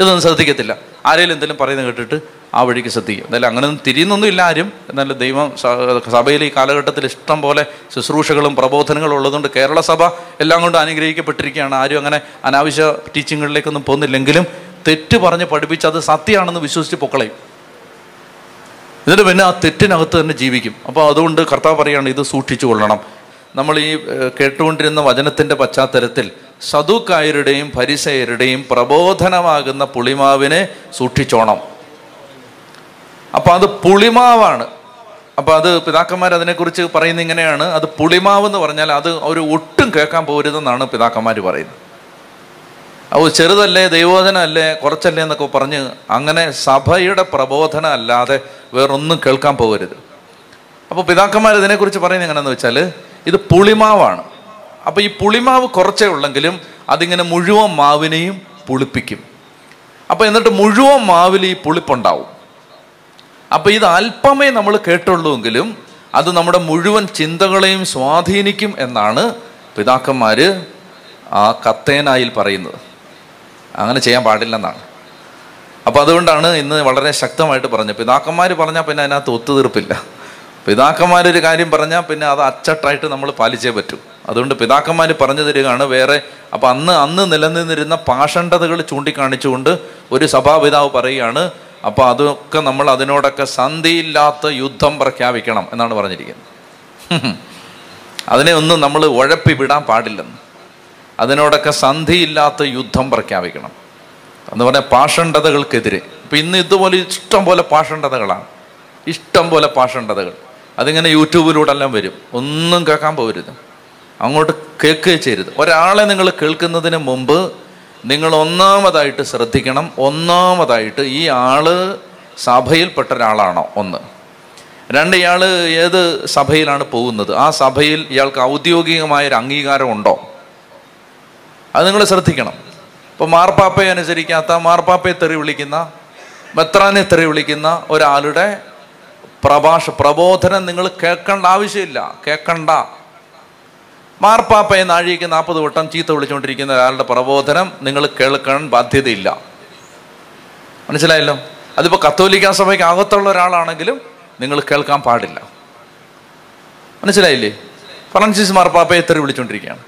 ഇതൊന്നും ശ്രദ്ധിക്കത്തില്ല. ആരെങ്കിലും എന്തെങ്കിലും പറയുന്നത് കേട്ടിട്ട് ആ വഴിക്ക് ശ്രദ്ധിക്കും. എന്തായാലും അങ്ങനെയൊന്നും തിരിയുന്നൊന്നും ഇല്ല ആരും. എന്നാലും ദൈവം സഭയിൽ ഈ കാലഘട്ടത്തിൽ ഇഷ്ടം പോലെ ശുശ്രൂഷകളും പ്രബോധനങ്ങളും ഉള്ളതുകൊണ്ട് കേരള സഭ എല്ലാം കൊണ്ട് അനുഗ്രഹിക്കപ്പെട്ടിരിക്കുകയാണ്. ആരും അങ്ങനെ അനാവശ്യ ടീച്ചിങ്ങുകളിലേക്കൊന്നും പോകുന്നില്ലെങ്കിലും തെറ്റ് പറഞ്ഞ് പഠിപ്പിച്ച് അത് സത്യമാണെന്ന് വിശ്വസിച്ച് പൊക്കളയും. എന്നിട്ട് പിന്നെ ആ തെറ്റിനകത്ത് തന്നെ ജീവിക്കും. അപ്പോൾ അതുകൊണ്ട് കർത്താവ് പറയുകയാണ് ഇത് സൂക്ഷിച്ചു കൊള്ളണം. നമ്മൾ ഈ കേട്ടുകൊണ്ടിരുന്ന വചനത്തിന്റെ പശ്ചാത്തലത്തിൽ സദുക്കായരുടെയും പരിസയരുടെയും പ്രബോധനമാകുന്ന പുളിമാവിനെ സൂക്ഷിച്ചോണം. അപ്പോൾ അത് പുളിമാവാണ്. അപ്പോൾ അത് പിതാക്കന്മാർ അതിനെക്കുറിച്ച് പറയുന്ന ഇങ്ങനെയാണ്. അത് പുളിമാവ് എന്ന് പറഞ്ഞാൽ അത് ഒരു ഒട്ടും കേൾക്കാൻ പോരുതെന്നാണ് പിതാക്കന്മാർ പറയുന്നത്. അത് ചെറുതല്ലേ ദൈവോധനമല്ലേ കുറച്ചല്ലേ എന്നൊക്കെ പറഞ്ഞ് അങ്ങനെ സഭയുടെ പ്രബോധന അല്ലാതെ വേറൊന്നും കേൾക്കാൻ പോകരുത്. അപ്പോൾ പിതാക്കന്മാർ ഇതിനെക്കുറിച്ച് പറയുന്നത് എങ്ങനെയാണെന്ന് വെച്ചാൽ ഇത് പുളിമാവാണ്. അപ്പോൾ ഈ പുളിമാവ് കുറച്ചേ ഉള്ളെങ്കിലും അതിങ്ങനെ മുഴുവൻ മാവിനെയും പുളിപ്പിക്കും. അപ്പോൾ എന്നിട്ട് മുഴുവൻ മാവിൽ ഈ പുളിപ്പുണ്ടാവും. അപ്പോൾ ഇത് അല്പമേ നമ്മൾ കേട്ടുള്ളൂവെങ്കിലും അത് നമ്മുടെ മുഴുവൻ ചിന്തകളെയും സ്വാധീനിക്കും എന്നാണ് പിതാക്കന്മാർ ആ കത്തേനായിൽ പറയുന്നത്. അങ്ങനെ ചെയ്യാൻ പാടില്ലെന്നാണ്. അപ്പോൾ അതുകൊണ്ടാണ് ഇന്ന് വളരെ ശക്തമായിട്ട് പറഞ്ഞത്. പിതാക്കന്മാർ പറഞ്ഞാൽ പിന്നെ അതിനകത്ത് ഒത്തുതീർപ്പില്ല. പിതാക്കന്മാരൊരു കാര്യം പറഞ്ഞാൽ പിന്നെ അത് അച്ചട്ടായിട്ട് നമ്മൾ പാലിച്ചേ പറ്റൂ. അതുകൊണ്ട് പിതാക്കന്മാർ പറഞ്ഞു തരികയാണ് വേറെ അപ്പം അന്ന് അന്ന് നിലനിന്നിരുന്ന പാഷണ്ഡതകൾ ചൂണ്ടിക്കാണിച്ചുകൊണ്ട് ഒരു സഭാപിതാവ് പറയുകയാണ് അപ്പോൾ അതൊക്കെ നമ്മൾ അതിനോടൊക്കെ സന്ധിയില്ലാത്ത യുദ്ധം പ്രഖ്യാപിക്കണം എന്നാണ് പറഞ്ഞിരിക്കുന്നത്. അതിനെ ഒന്നും നമ്മൾ ഉഴപ്പി വിടാൻ പാടില്ലെന്ന്. അതിനോടൊക്കെ സന്ധിയില്ലാത്ത യുദ്ധം പ്രഖ്യാപിക്കണം. എന്ന് പറഞ്ഞാൽ പാഷണ്ഡതകൾക്കെതിരെ. ഇപ്പം ഇന്ന് ഇതുപോലെ ഇഷ്ടം പോലെ പാഷണ്ഡതകളാണ്. ഇഷ്ടം പോലെ പാഷണ്ഡതകൾ. അതിങ്ങനെ യൂട്യൂബിലൂടെ എല്ലാം വരും. ഒന്നും കേൾക്കാൻ പോകരുത്. അങ്ങോട്ട് കേൾക്കുകയും ചെയ്യരുത്. ഒരാളെ നിങ്ങൾ കേൾക്കുന്നതിന് മുമ്പ് നിങ്ങൾ ഒന്നാമതായിട്ട് ശ്രദ്ധിക്കണം. ഒന്നാമതായിട്ട് ഈ ആൾ സഭയിൽപ്പെട്ട ഒരാളാണോ ഒന്ന്. രണ്ട് ഇയാൾ ഏത് സഭയിലാണ് പോകുന്നത്? ആ സഭയിൽ ഇയാൾക്ക് ഔദ്യോഗികമായൊരു അംഗീകാരം ഉണ്ടോ? അത് നിങ്ങൾ ശ്രദ്ധിക്കണം. ഇപ്പോൾ മാർപ്പാപ്പയെ അനുസരിക്കാത്ത മാർപ്പാപ്പയെ തെറി വിളിക്കുന്ന മെത്രാനെ തെറി വിളിക്കുന്ന ഒരാളുടെ പ്രഭാഷ പ്രബോധനം നിങ്ങൾ കേൾക്കേണ്ട ആവശ്യമില്ല. കേൾക്കണ്ട. മാർപ്പാപ്പയെ നാഴിക്ക് നാൽപ്പത് വട്ടം ചീത്ത വിളിച്ചുകൊണ്ടിരിക്കുന്ന ഒരാളുടെ പ്രബോധനം നിങ്ങൾ കേൾക്കാൻ ബാധ്യതയില്ല. മനസ്സിലായല്ലോ? അതിപ്പോൾ കത്തോലിക്ക സഭയ്ക്ക് അകത്തുള്ള ഒരാളാണെങ്കിലും നിങ്ങൾ കേൾക്കാൻ പാടില്ല. മനസ്സിലായില്ലേ? ഫ്രാൻസിസ് മാർപ്പാപ്പയെ തെറി വിളിച്ചുകൊണ്ടിരിക്കുകയാണ്.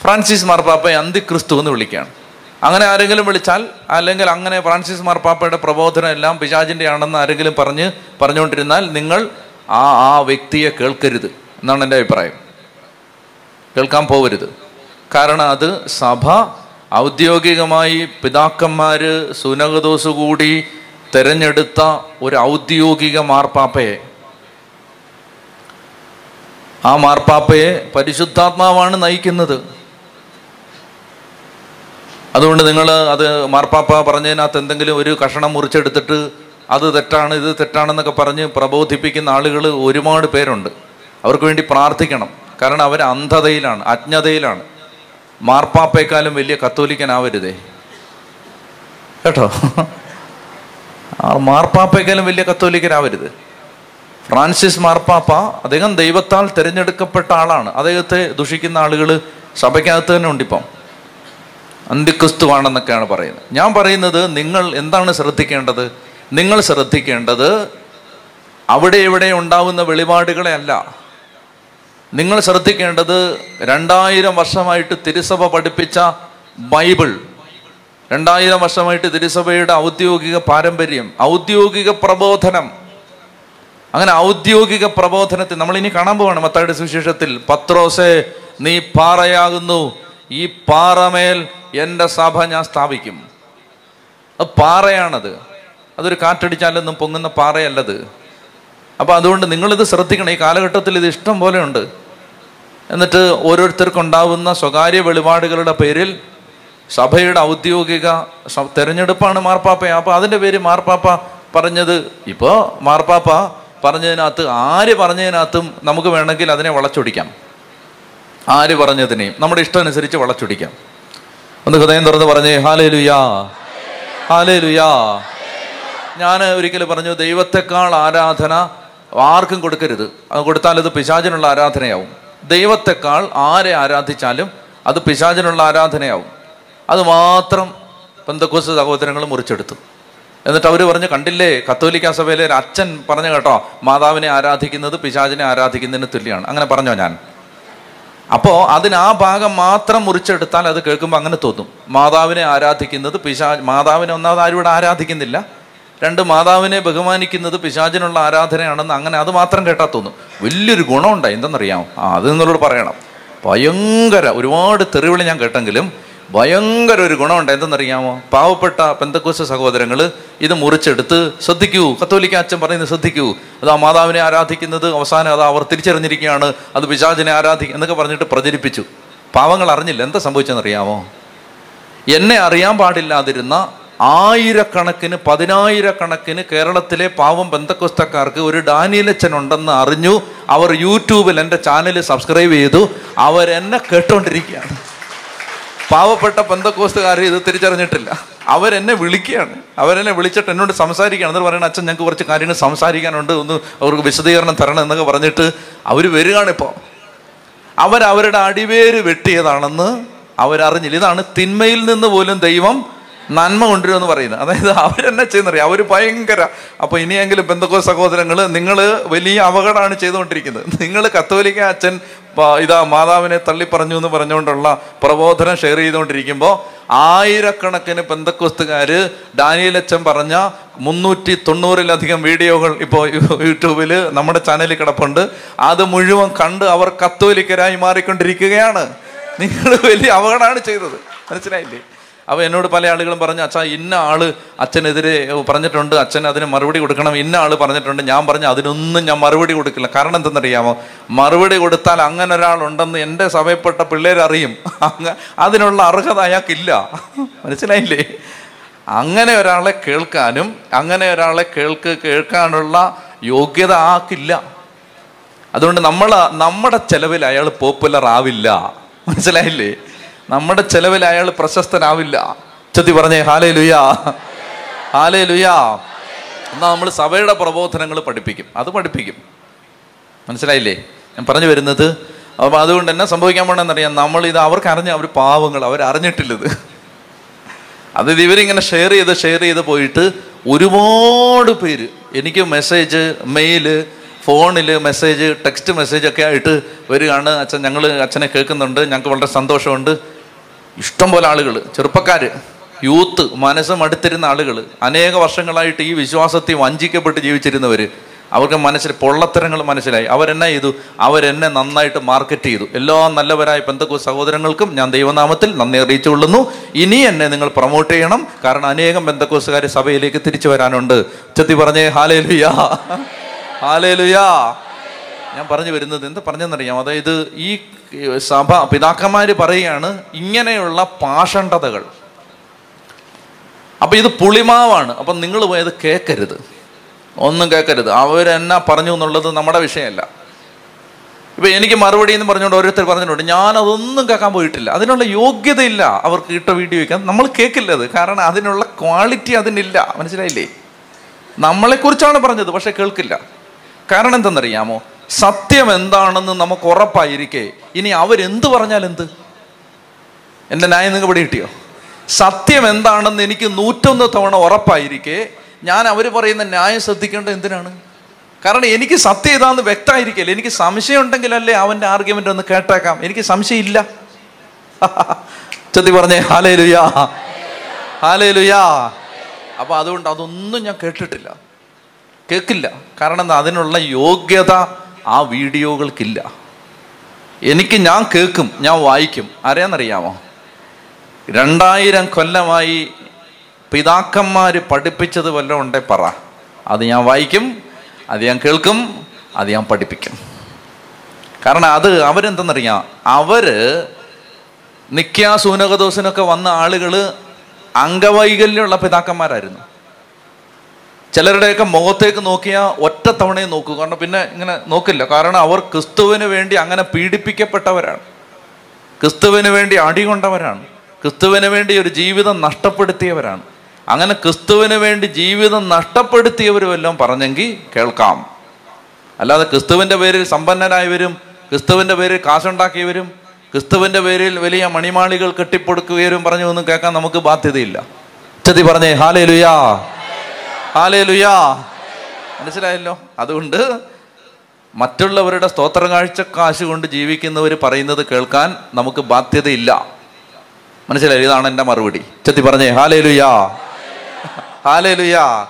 ഫ്രാൻസിസ് മാർപ്പാപ്പയെ അന്തിക്രിസ്തു എന്ന് വിളിക്കുകയാണ്. അങ്ങനെ ആരെങ്കിലും വിളിച്ചാൽ അല്ലെങ്കിൽ അങ്ങനെ ഫ്രാൻസിസ് മാർപ്പാപ്പയുടെ പ്രബോധനം എല്ലാം പിശാചിന്റെ ആണെന്ന് ആരെങ്കിലും പറഞ്ഞ് പറഞ്ഞുകൊണ്ടിരുന്നാൽ നിങ്ങൾ ആ ആ വ്യക്തിയെ കേൾക്കരുത് എന്നാണ് എന്റെ അഭിപ്രായം. കേൾക്കാൻ പോകരുത് കാരണം അത് സഭ ഔദ്യോഗികമായി പിതാക്കന്മാർ സുനകദോസ് കൂടി തെരഞ്ഞെടുത്ത ഒരു ഔദ്യോഗിക മാർപ്പാപ്പയെ. ആ മാർപ്പാപ്പയെ പരിശുദ്ധാത്മാവാണ് നയിക്കുന്നത്. അതുകൊണ്ട് നിങ്ങൾ അത് മാർപ്പാപ്പ പറഞ്ഞതിനകത്ത് എന്തെങ്കിലും ഒരു കഷണം മുറിച്ചെടുത്തിട്ട് അത് തെറ്റാണ് ഇത് തെറ്റാണെന്നൊക്കെ പറഞ്ഞ് പ്രബോധിപ്പിക്കുന്ന ആളുകൾ ഒരുപാട് പേരുണ്ട്. അവർക്ക് വേണ്ടി പ്രാർത്ഥിക്കണം. കാരണം അവർ അന്ധതയിലാണ് അജ്ഞതയിലാണ്. മാർപ്പാപ്പയെക്കാളും വലിയ കത്തോലിക്കനാവരുതേ. കേട്ടോ? ആ മാർപ്പാപ്പയെക്കാളും വലിയ കത്തോലിക്കനാവരുത്. ഫ്രാൻസിസ് മാർപ്പാപ്പ അദ്ദേഹം ദൈവത്താൽ തിരഞ്ഞെടുക്കപ്പെട്ട ആളാണ്. അദ്ദേഹത്തെ ദുഷിക്കുന്ന ആളുകൾ സഭയ്ക്കകത്ത് തന്നെ ഉണ്ടിപ്പം. അന്ത്യക്രിസ്തുവാണെന്നൊക്കെയാണ് പറയുന്നത്. ഞാൻ പറയുന്നത് നിങ്ങൾ എന്താണ് ശ്രദ്ധിക്കേണ്ടത്? നിങ്ങൾ ശ്രദ്ധിക്കേണ്ടത് അവിടെ ഇവിടെ ഉണ്ടാവുന്ന വെളിപാടുകളെ അല്ല നിങ്ങൾ ശ്രദ്ധിക്കേണ്ടത് രണ്ടായിരം വർഷമായിട്ട് തിരുസഭ പഠിപ്പിച്ച ബൈബിൾ രണ്ടായിരം വർഷമായിട്ട് തിരുസഭയുടെ ഔദ്യോഗിക പാരമ്പര്യം ഔദ്യോഗിക പ്രബോധനം. അങ്ങനെ ഔദ്യോഗിക പ്രബോധനത്തിൽ നമ്മൾ ഇനി കാണാൻ പോവാണ് മത്തായുടെ സുവിശേഷത്തിൽ. പത്രോസെ നീ പാറയാകുന്നു. ഈ പാറമേൽ എന്റെ സഭ ഞാൻ സ്ഥാപിക്കും. അത് പാറയാണത്. അതൊരു കാറ്റടിച്ചാലൊന്നും പൊങ്ങുന്ന പാറയല്ലത്. അപ്പൊ അതുകൊണ്ട് നിങ്ങളിത് ശ്രദ്ധിക്കണം. ഈ കാലഘട്ടത്തിൽ ഇത് ഇഷ്ടം പോലെ ഉണ്ട്. എന്നിട്ട് ഓരോരുത്തർക്കുണ്ടാവുന്ന സ്വകാര്യ വെളിപാടുകളുടെ പേരിൽ സഭയുടെ ഔദ്യോഗിക തെരഞ്ഞെടുപ്പാണ് മാർപ്പാപ്പ. അപ്പൊ അതിന്റെ പേര് മാർപ്പാപ്പ പറഞ്ഞത് ഇപ്പോ മാർപ്പാപ്പ പറഞ്ഞതിനകത്ത് ആര് പറഞ്ഞതിനകത്തും നമുക്ക് വേണമെങ്കിൽ അതിനെ വളച്ചൊടിക്കാം. ആര് പറഞ്ഞതിനെയും നമ്മുടെ ഇഷ്ടം അനുസരിച്ച് വളച്ചൊടിക്കാം. ഒന്ന് ഹൃദയം തുറന്ന് പറഞ്ഞേ ഹാലേ ലുയാ ഹാലേ ലുയാ ഞാൻ ഒരിക്കൽ പറഞ്ഞു ദൈവത്തെക്കാൾ ആരാധന ആർക്കും കൊടുക്കരുത്. അത് കൊടുത്താൽ അത് പിശാചിനുള്ള ആരാധനയാവും. ദൈവത്തെക്കാൾ ആരെ ആരാധിച്ചാലും അത് പിശാചിനുള്ള ആരാധനയാവും. അത് മാത്രം പെന്തക്കോസ് സഹോദരങ്ങൾ മുറിച്ചെടുത്തു. എന്നിട്ട് അവർ പറഞ്ഞ് കണ്ടില്ലേ കത്തോലിക്ക സഭയിലെ അച്ഛൻ പറഞ്ഞു കേട്ടോ മാതാവിനെ ആരാധിക്കുന്നത് പിശാചിനെ ആരാധിക്കുന്നതിന് തുല്യമാണ്. അങ്ങനെ പറഞ്ഞോ ഞാൻ. അപ്പോ അതിന് ആ ഭാഗം മാത്രം മുറിച്ചെടുത്താൽ അത് കേൾക്കുമ്പോൾ അങ്ങനെ തോന്നും. മാതാവിനെ ആരാധിക്കുന്നത് പിശാ മാതാവിനെ ഒന്നാമത് ആരും ഇവിടെ ആരാധിക്കുന്നില്ല. രണ്ട് മാതാവിനെ ബഹുമാനിക്കുന്നത് പിശാചിനുള്ള ആരാധനയാണെന്ന് അങ്ങനെ അത് മാത്രം കേട്ടാൽ തോന്നും. വലിയൊരു ഗുണമുണ്ടായി എന്തെന്നറിയാമോ? ആ അത് നിങ്ങളോട് പറയണം. ഭയങ്കര ഒരുപാട് തെറിവിളി ഞാൻ കേട്ടെങ്കിലും ഭയങ്കര ഒരു ഗുണമുണ്ട്. എന്തെന്നറിയാമോ? പാവപ്പെട്ട പെന്തക്കോസ് സഹോദരങ്ങൾ ഇത് മുറിച്ചെടുത്ത് ശ്രദ്ധിക്കൂ. കത്തോലിക്ക അച്ഛൻ പറയുന്നത് ശ്രദ്ധിക്കൂ. അത് ആ മാതാവിനെ ആരാധിക്കുന്നത് അവസാനം അത് അവർ തിരിച്ചറിഞ്ഞിരിക്കുകയാണ്. അത് പിശാചിനെ ആരാധിക്കും എന്നൊക്കെ പറഞ്ഞിട്ട് പ്രചരിപ്പിച്ചു. പാവങ്ങൾ അറിഞ്ഞില്ല. എന്താ സംഭവിച്ചെന്നറിയാമോ? എന്നെ അറിയാൻ പാടില്ലാതിരുന്ന ആയിരക്കണക്കിന് പതിനായിരക്കണക്കിന് കേരളത്തിലെ പാവം ബന്ധക്കുസ്തക്കാർക്ക് ഒരു ഡാനിയലച്ചൻ ഉണ്ടെന്ന് അറിഞ്ഞു അവർ യൂട്യൂബിൽ എന്റെ ചാനൽ സബ്സ്ക്രൈബ് ചെയ്തു. അവരെന്നെ കേട്ടോണ്ടിരിക്കുകയാണ്. പാവപ്പെട്ട ബന്ധക്കോസ്തുകാർ ഇത് തിരിച്ചറിഞ്ഞിട്ടില്ല. അവരെന്നെ വിളിക്കുകയാണ്. അവരെന്നെ വിളിച്ചിട്ട് എന്നോട് സംസാരിക്കുകയാണ്. എന്നിട്ട് പറയണ അച്ഛൻ ഞങ്ങൾക്ക് കുറച്ച് കാര്യങ്ങൾ സംസാരിക്കാനുണ്ട്. ഒന്ന് അവർക്ക് വിശദീകരണം തരണം എന്നൊക്കെ പറഞ്ഞിട്ട് അവർ വരികയാണിപ്പോൾ അവരവരുടെ അടിവേര് വെട്ടിയതാണെന്ന് അവരറിഞ്ഞില്ല. ഇതാണ് തിന്മയിൽ നിന്ന് പോലും ദൈവം നന്മ കൊണ്ടുവരുമെന്ന് പറയുന്നത് അതായത് അവരെന്നെ ചെയ്യുന്നറിയാം. അവർ ഭയങ്കര അപ്പൊ ഇനിയെങ്കിലും ബന്ധുക്കോ സഹോദരങ്ങൾ നിങ്ങൾ വലിയ അപകടമാണ് ചെയ്തുകൊണ്ടിരിക്കുന്നത്. നിങ്ങൾ കത്തോലിക്ക അച്ഛൻ ഇതാ മാതാവിനെ തള്ളിപ്പറഞ്ഞു എന്ന് പറഞ്ഞുകൊണ്ടുള്ള പ്രബോധനം ഷെയർ ചെയ്തുകൊണ്ടിരിക്കുമ്പോൾ ആയിരക്കണക്കിന് പെന്തക്കോസ്തുകാര് ഡാനിയലച്ചൻ പറഞ്ഞ മുന്നൂറ്റി തൊണ്ണൂറിലധികം വീഡിയോകൾ ഇപ്പോൾ യൂട്യൂബിൽ നമ്മുടെ ചാനലിൽ കിടപ്പുണ്ട്. അത് മുഴുവൻ കണ്ട് അവർ കത്തോലിക്കരായി മാറിക്കൊണ്ടിരിക്കുകയാണ്. നിങ്ങൾ വലിയ അപകടമാണ് ചെയ്തത്. മനസ്സിലായില്ലേ? അപ്പോൾ എന്നോട് പല ആളുകളും പറഞ്ഞു അച്ഛാ ഇന്ന ആൾ അച്ഛനെതിരെ പറഞ്ഞിട്ടുണ്ട് അച്ഛൻ അതിന് മറുപടി കൊടുക്കണം. ഇന്ന ആൾ പറഞ്ഞിട്ടുണ്ട് ഞാൻ പറഞ്ഞു അതിനൊന്നും ഞാൻ മറുപടി കൊടുക്കില്ല. കാരണം എന്തെന്നറിയാമോ? മറുപടി കൊടുത്താൽ അങ്ങനെ ഒരാളുണ്ടെന്ന് എന്റെ സഭയപ്പെട്ട പിള്ളേരറിയും. അതിനുള്ള അർഹത അയാൾക്കില്ല. മനസ്സിലായില്ലേ? അങ്ങനെ ഒരാളെ കേൾക്കാനും അങ്ങനെ ഒരാളെ കേൾക്ക് കേൾക്കാനുള്ള യോഗ്യത ആക്കില്ല അതുകൊണ്ട് നമ്മൾ നമ്മുടെ ചെലവിൽ അയാൾ പോപ്പുലർ ആവില്ല. മനസ്സിലായില്ലേ? നമ്മുടെ ചെലവിൽ അയാൾ പ്രശസ്തനാവില്ല. ചത്തി പറഞ്ഞേ ഹാലേ ലുയാ ഹാലേ ലുയാ എന്നാൽ നമ്മൾ സഭയുടെ പ്രബോധനങ്ങൾ പഠിപ്പിക്കും. അത് പഠിപ്പിക്കും. മനസ്സിലായില്ലേ? ഞാൻ പറഞ്ഞു വരുന്നത്. അപ്പോൾ അതുകൊണ്ട് എന്നാ സംഭവിക്കാൻ പോണെന്നറിയാം. നമ്മൾ ഇത് അവർക്ക് അറിഞ്ഞ അവർ പാവങ്ങൾ അവർ അറിഞ്ഞിട്ടില്ലത് അത് ഇവരിങ്ങനെ ഷെയർ ചെയ്ത് ഷെയർ ചെയ്ത് പോയിട്ട് ഒരുപാട് പേര് എനിക്ക് മെസ്സേജ് മെയിൽ ഫോണിൽ മെസ്സേജ് ടെക്സ്റ്റ് മെസ്സേജ് ഒക്കെ ആയിട്ട് വരികയാണ്. അച്ഛൻ ഞങ്ങൾ അച്ഛനെ കേൾക്കുന്നുണ്ട്. ഞങ്ങൾക്ക് വളരെ സന്തോഷമുണ്ട്. ഇഷ്ടം പോലെ ആളുകൾ ചെറുപ്പക്കാർ യൂത്ത് മനസ്സ് മടുത്തിരുന്ന ആളുകൾ അനേക വർഷങ്ങളായിട്ട് ഈ വിശ്വാസത്തെ വഞ്ചിക്കപ്പെട്ട് ജീവിച്ചിരുന്നവർ അവർക്ക് മനസ്സിൽ പൊള്ളത്തരങ്ങൾ മനസ്സിലായി. അവരെന്നെ ചെയ്തു? അവരെന്നെ നന്നായിട്ട് മാർക്കറ്റ് ചെയ്തു. എല്ലാ നല്ലവരായ പെന്തക്കു സഹോദരങ്ങൾക്കും ഞാൻ ദൈവനാമത്തിൽ നന്ദി അറിയിച്ചുകൊള്ളുന്നു. ഇനി എന്നെ നിങ്ങൾ പ്രൊമോട്ട് ചെയ്യണം. കാരണം അനേകം ബന്ധക്കോസുകാർ സഭയിലേക്ക് തിരിച്ചു വരാനുണ്ട്. ചെത്തി പറഞ്ഞേ ഹാലേ ലുയാ ഹാലേ ലുയാ ഞാൻ പറഞ്ഞു വരുന്നത് എന്താ പറഞ്ഞെന്നറിയാം അതായത് ഈ സഭ പിതാക്കന്മാർ പറയുകയാണ് ഇങ്ങനെയുള്ള പാഷണ്ഡതകൾ. അപ്പൊ ഇത് പുളിമാവാണ്. അപ്പം നിങ്ങൾ പോയത് കേൾക്കരുത് ഒന്നും കേൾക്കരുത് അവരെന്നാ പറഞ്ഞു എന്നുള്ളത് നമ്മുടെ വിഷയമല്ല. ഇപ്പൊ എനിക്ക് മറുപടി എന്ന് പറഞ്ഞുകൊണ്ട് ഓരോരുത്തർ പറഞ്ഞിട്ടുണ്ട്. ഞാൻ അതൊന്നും കേൾക്കാൻ പോയിട്ടില്ല. അതിനുള്ള യോഗ്യതയില്ല അവർക്ക് ഇട്ട വീഡിയോ വയ്ക്കാൻ. നമ്മൾ കേൾക്കില്ല അത്. കാരണം അതിനുള്ള ക്വാളിറ്റി അതിനില്ല. മനസ്സിലായില്ലേ? നമ്മളെക്കുറിച്ചാണ് പറഞ്ഞത് പക്ഷെ കേൾക്കില്ല. കാരണം എന്തെന്നറിയാമോ? സത്യം എന്താണെന്ന് നമുക്ക് ഉറപ്പായിരിക്കെ. ഇനി അവരെന്ത് പറഞ്ഞാൽ എന്ത്? എന്റെ ന്യായം നിങ്ങൾ ഇവിടെ കിട്ടിയോ? സത്യം എന്താണെന്ന് എനിക്ക് നൂറ്റൊന്ന് തവണ ഉറപ്പായിരിക്കെ. ഞാൻ അവർ പറയുന്ന ന്യായം ശ്രദ്ധിക്കേണ്ടത് എന്തിനാണ്? കാരണം എനിക്ക് സത്യം ഇതാന്ന് വ്യക്തമായിരിക്കില്ല? എനിക്ക് സംശയം ഉണ്ടെങ്കിലല്ലേ അവന്റെ ആർഗ്യുമെന്റ് ഒന്ന് കേട്ടേക്കാം. എനിക്ക് സംശയമില്ല. ചെത്തി പറഞ്ഞേ ഹാലേ ലുയാ ഹാലേ ലുയാ അപ്പോൾ അതുകൊണ്ട് അതൊന്നും ഞാൻ കേട്ടിട്ടില്ല. കേൾക്കില്ല കാരണം എന്താ? അതിനുള്ള യോഗ്യത ആ വീഡിയോകൾക്കില്ല. എനിക്ക് ഞാൻ കേൾക്കും ഞാൻ വായിക്കും. ആരെയാണെന്നറിയാമോ? രണ്ടായിരം കൊല്ലമായി പിതാക്കന്മാർ പഠിപ്പിച്ചത് വല്ലതും ഉണ്ടേ പറ. അത് ഞാൻ വായിക്കും അത് ഞാൻ കേൾക്കും അത് ഞാൻ പഠിപ്പിക്കും. കാരണം അത് അവരെന്തെന്നറിയാം? അവർ നിക്യാ സൂനകദോസിനൊക്കെ വന്ന ആളുകൾ അംഗവൈകല്യമുള്ള പിതാക്കന്മാരായിരുന്നു. ചിലരുടെയൊക്കെ മുഖത്തേക്ക് നോക്കിയാൽ ഒറ്റ തവണയെ നോക്കൂ. കാരണം പിന്നെ ഇങ്ങനെ നോക്കില്ല. കാരണം അവർ ക്രിസ്തുവിന് വേണ്ടി അങ്ങനെ പീഡിപ്പിക്കപ്പെട്ടവരാണ്. ക്രിസ്തുവിന് വേണ്ടി അടികൊണ്ടവരാണ് ക്രിസ്തുവിന് വേണ്ടി ഒരു ജീവിതം നഷ്ടപ്പെടുത്തിയവരാണ്. അങ്ങനെ ക്രിസ്തുവിന് വേണ്ടി ജീവിതം നഷ്ടപ്പെടുത്തിയവരും എല്ലാം പറഞ്ഞെങ്കിൽ കേൾക്കാം. അല്ലാതെ ക്രിസ്തുവിന്റെ പേരിൽ സമ്പന്നരായവരും ക്രിസ്തുവിന്റെ പേരിൽ കാശുണ്ടാക്കിയവരും ക്രിസ്തുവിന്റെ പേരിൽ വലിയ മണിമാളികൾ കെട്ടിപ്പൊടുക്കുകയും പറഞ്ഞു ഒന്നും കേൾക്കാൻ നമുക്ക് ബാധ്യതയില്ല. ചതി പറഞ്ഞേ ഹാലേ ലുയാ ഹാലേ ലുയാ മനസ്സിലായല്ലോ? അതുകൊണ്ട് മറ്റുള്ളവരുടെ സ്തോത്ര കാഴ്ച കാശ് കൊണ്ട് ജീവിക്കുന്നവർ പറയുന്നത് കേൾക്കാൻ നമുക്ക് ബാധ്യതയില്ല. മനസ്സിലായി? ഇതാണ് എന്റെ മറുപടി. ചെത്തി പറഞ്ഞേ ഹാലേ ലുയാ ഹാലേ ലുയാ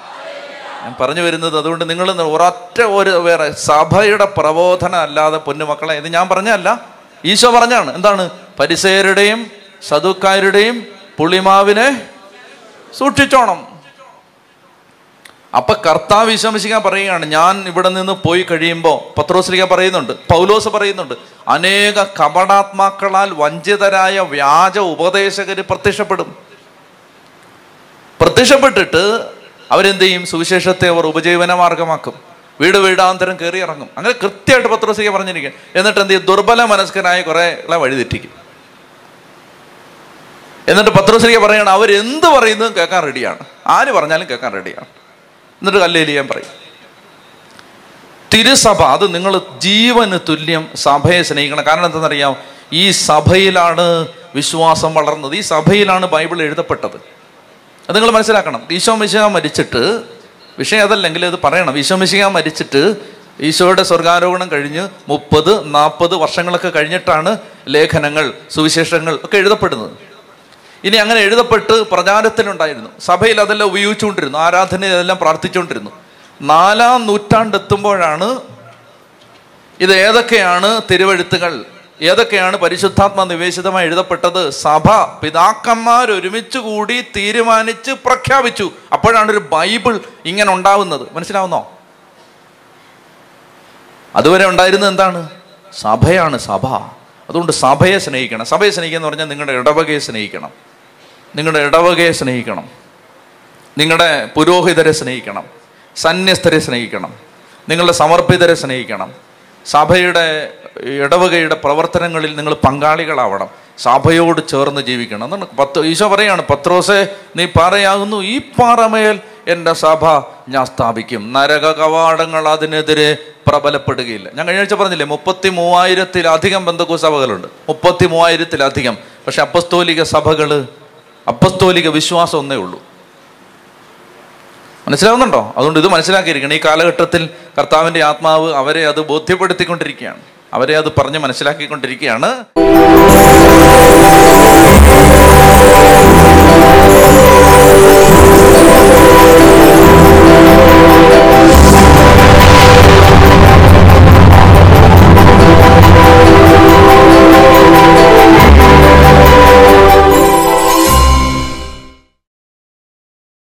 ഞാൻ പറഞ്ഞു വരുന്നത് അതുകൊണ്ട് നിങ്ങൾ ഒരൊറ്റ ഒരു വേറെ സഭയുടെ പ്രബോധനം അല്ലാതെ പൊന്നുമക്കളെ ഇത് ഞാൻ പറഞ്ഞല്ല ഈശോ പറഞ്ഞാണ് എന്താണ്? പരിസയരുടെയും സതുക്കാരുടെയും പുളിമാവിനെ സൂക്ഷിച്ചോണം. അപ്പൊ കർത്താവ് വിശമിക്കാൻ പറയുകയാണ് ഞാൻ ഇവിടെ നിന്ന് പോയി കഴിയുമ്പോൾ പത്രോസ്ലിക പറയുന്നുണ്ട് പൗലോസ് പറയുന്നുണ്ട് അനേക കപടാത്മാക്കളാൽ വഞ്ചിതരായ വ്യാജ ഉപദേശകർ പ്രത്യക്ഷപ്പെടും. പ്രത്യക്ഷപ്പെട്ടിട്ട് അവരെന്ത് ചെയ്യും? സുവിശേഷത്തെ അവർ ഉപജീവന മാർഗമാക്കും. വീട് വീടാന്തരം കയറി ഇറങ്ങും. അങ്ങനെ കൃത്യമായിട്ട് പത്രോസിക പറഞ്ഞിരിക്കും. എന്നിട്ട് എന്ത് ചെയ്യും? ദുർബല മനസ്കനായ കുറേകളെ വഴിതെറ്റിക്കും എന്നിട്ട് പത്രോസിക പറയണം അവരെന്ത് പറയുന്നതും കേൾക്കാൻ റെഡിയാണ് ആര് പറഞ്ഞാലും കേൾക്കാൻ റെഡിയാണ് എന്നിട്ട് കല്ലേലിയാൻ പറയും. തിരുസഭ അത് നിങ്ങൾ ജീവന് തുല്യം സഭയെ സ്നേഹിക്കണം. കാരണം എന്താണെന്നറിയാം ഈ സഭയിലാണ് വിശ്വാസം വളർന്നത്. ഈ സഭയിലാണ് ബൈബിൾ എഴുതപ്പെട്ടത്. അത് നിങ്ങൾ മനസ്സിലാക്കണം. ഈശോ മിശിക മരിച്ചിട്ട് വിഷയം അതല്ലെങ്കിൽ അത് പറയണം. ഈശോ മിശിക മരിച്ചിട്ട് ഈശോയുടെ സ്വർഗാരോഹണം കഴിഞ്ഞ് മുപ്പത് നാൽപ്പത് വർഷങ്ങളൊക്കെ കഴിഞ്ഞിട്ടാണ് ലേഖനങ്ങൾ സുവിശേഷങ്ങൾ ഒക്കെ എഴുതപ്പെടുന്നത്. ഇനി അങ്ങനെ എഴുതപ്പെട്ട് പ്രചാരത്തിലുണ്ടായിരുന്നു. സഭയിൽ അതെല്ലാം ഉപയോഗിച്ചുകൊണ്ടിരുന്നു. ആരാധന അതെല്ലാം പ്രാർത്ഥിച്ചുകൊണ്ടിരുന്നു. നാലാം നൂറ്റാണ്ടെത്തുമ്പോഴാണ് ഇത് ഏതൊക്കെയാണ് തിരുവഴുത്തുകൾ? ഏതൊക്കെയാണ് പരിശുദ്ധാത്മ നിവേശിതമായി എഴുതപ്പെട്ടത്? സഭ പിതാക്കന്മാർ ഒരുമിച്ച് കൂടി തീരുമാനിച്ച് പ്രഖ്യാപിച്ചു. അപ്പോഴാണ് ഒരു ബൈബിൾ ഇങ്ങനെ ഉണ്ടാവുന്നത്. മനസ്സിലാവുന്നോ? അതുവരെ ഉണ്ടായിരുന്നത് എന്താണ്? സഭയാണ് സഭ. അതുകൊണ്ട് സഭയെ സ്നേഹിക്കണം. സഭയെ സ്നേഹിക്കുക എന്ന് പറഞ്ഞാൽ നിങ്ങളുടെ ഇടവകയെ സ്നേഹിക്കണം. നിങ്ങളുടെ ഇടവകയെ സ്നേഹിക്കണം. നിങ്ങളുടെ പുരോഹിതരെ സ്നേഹിക്കണം. സന്യസ്തരെ സ്നേഹിക്കണം. നിങ്ങളുടെ സമർപ്പിതരെ സ്നേഹിക്കണം. സഭയുടെ ഇടവകയുടെ പ്രവർത്തനങ്ങളിൽ നിങ്ങൾ പങ്കാളികളാവണം. സഭയോട് ചേർന്ന് ജീവിക്കണം എന്നാണ് പത്ത് ഈശോ പറയാണ് പത്രോസെ നീ പാറയാകുന്നു. ഈ പാറമേൽ എന്റെ സഭ ഞാൻ സ്ഥാപിക്കും. നരക കവാടങ്ങൾ അതിനെതിരെ പ്രബലപ്പെടുകയില്ല. ഞാൻ കഴിഞ്ഞ ആഴ്ച പറഞ്ഞില്ലേ മുപ്പത്തി മൂവായിരത്തിലധികം ബന്ധുക്കു സഭകളുണ്ട്. മുപ്പത്തി മൂവായിരത്തിലധികം പക്ഷെ അപ്പസ്തോലിക സഭകൾ അപ്പസ്തോലിക വിശ്വാസം ഒന്നേ ഉള്ളൂ. മനസ്സിലാവുന്നുണ്ടോ? അതുകൊണ്ട് ഇത് മനസ്സിലാക്കിയിരിക്കണം. ഈ കാലഘട്ടത്തിൽ കർത്താവിന്റെ ആത്മാവ് അവരെ അത് ബോധ്യപ്പെടുത്തിക്കൊണ്ടിരിക്കുകയാണ്. അവരെ അത് പറഞ്ഞ് മനസ്സിലാക്കിക്കൊണ്ടിരിക്കുകയാണ്.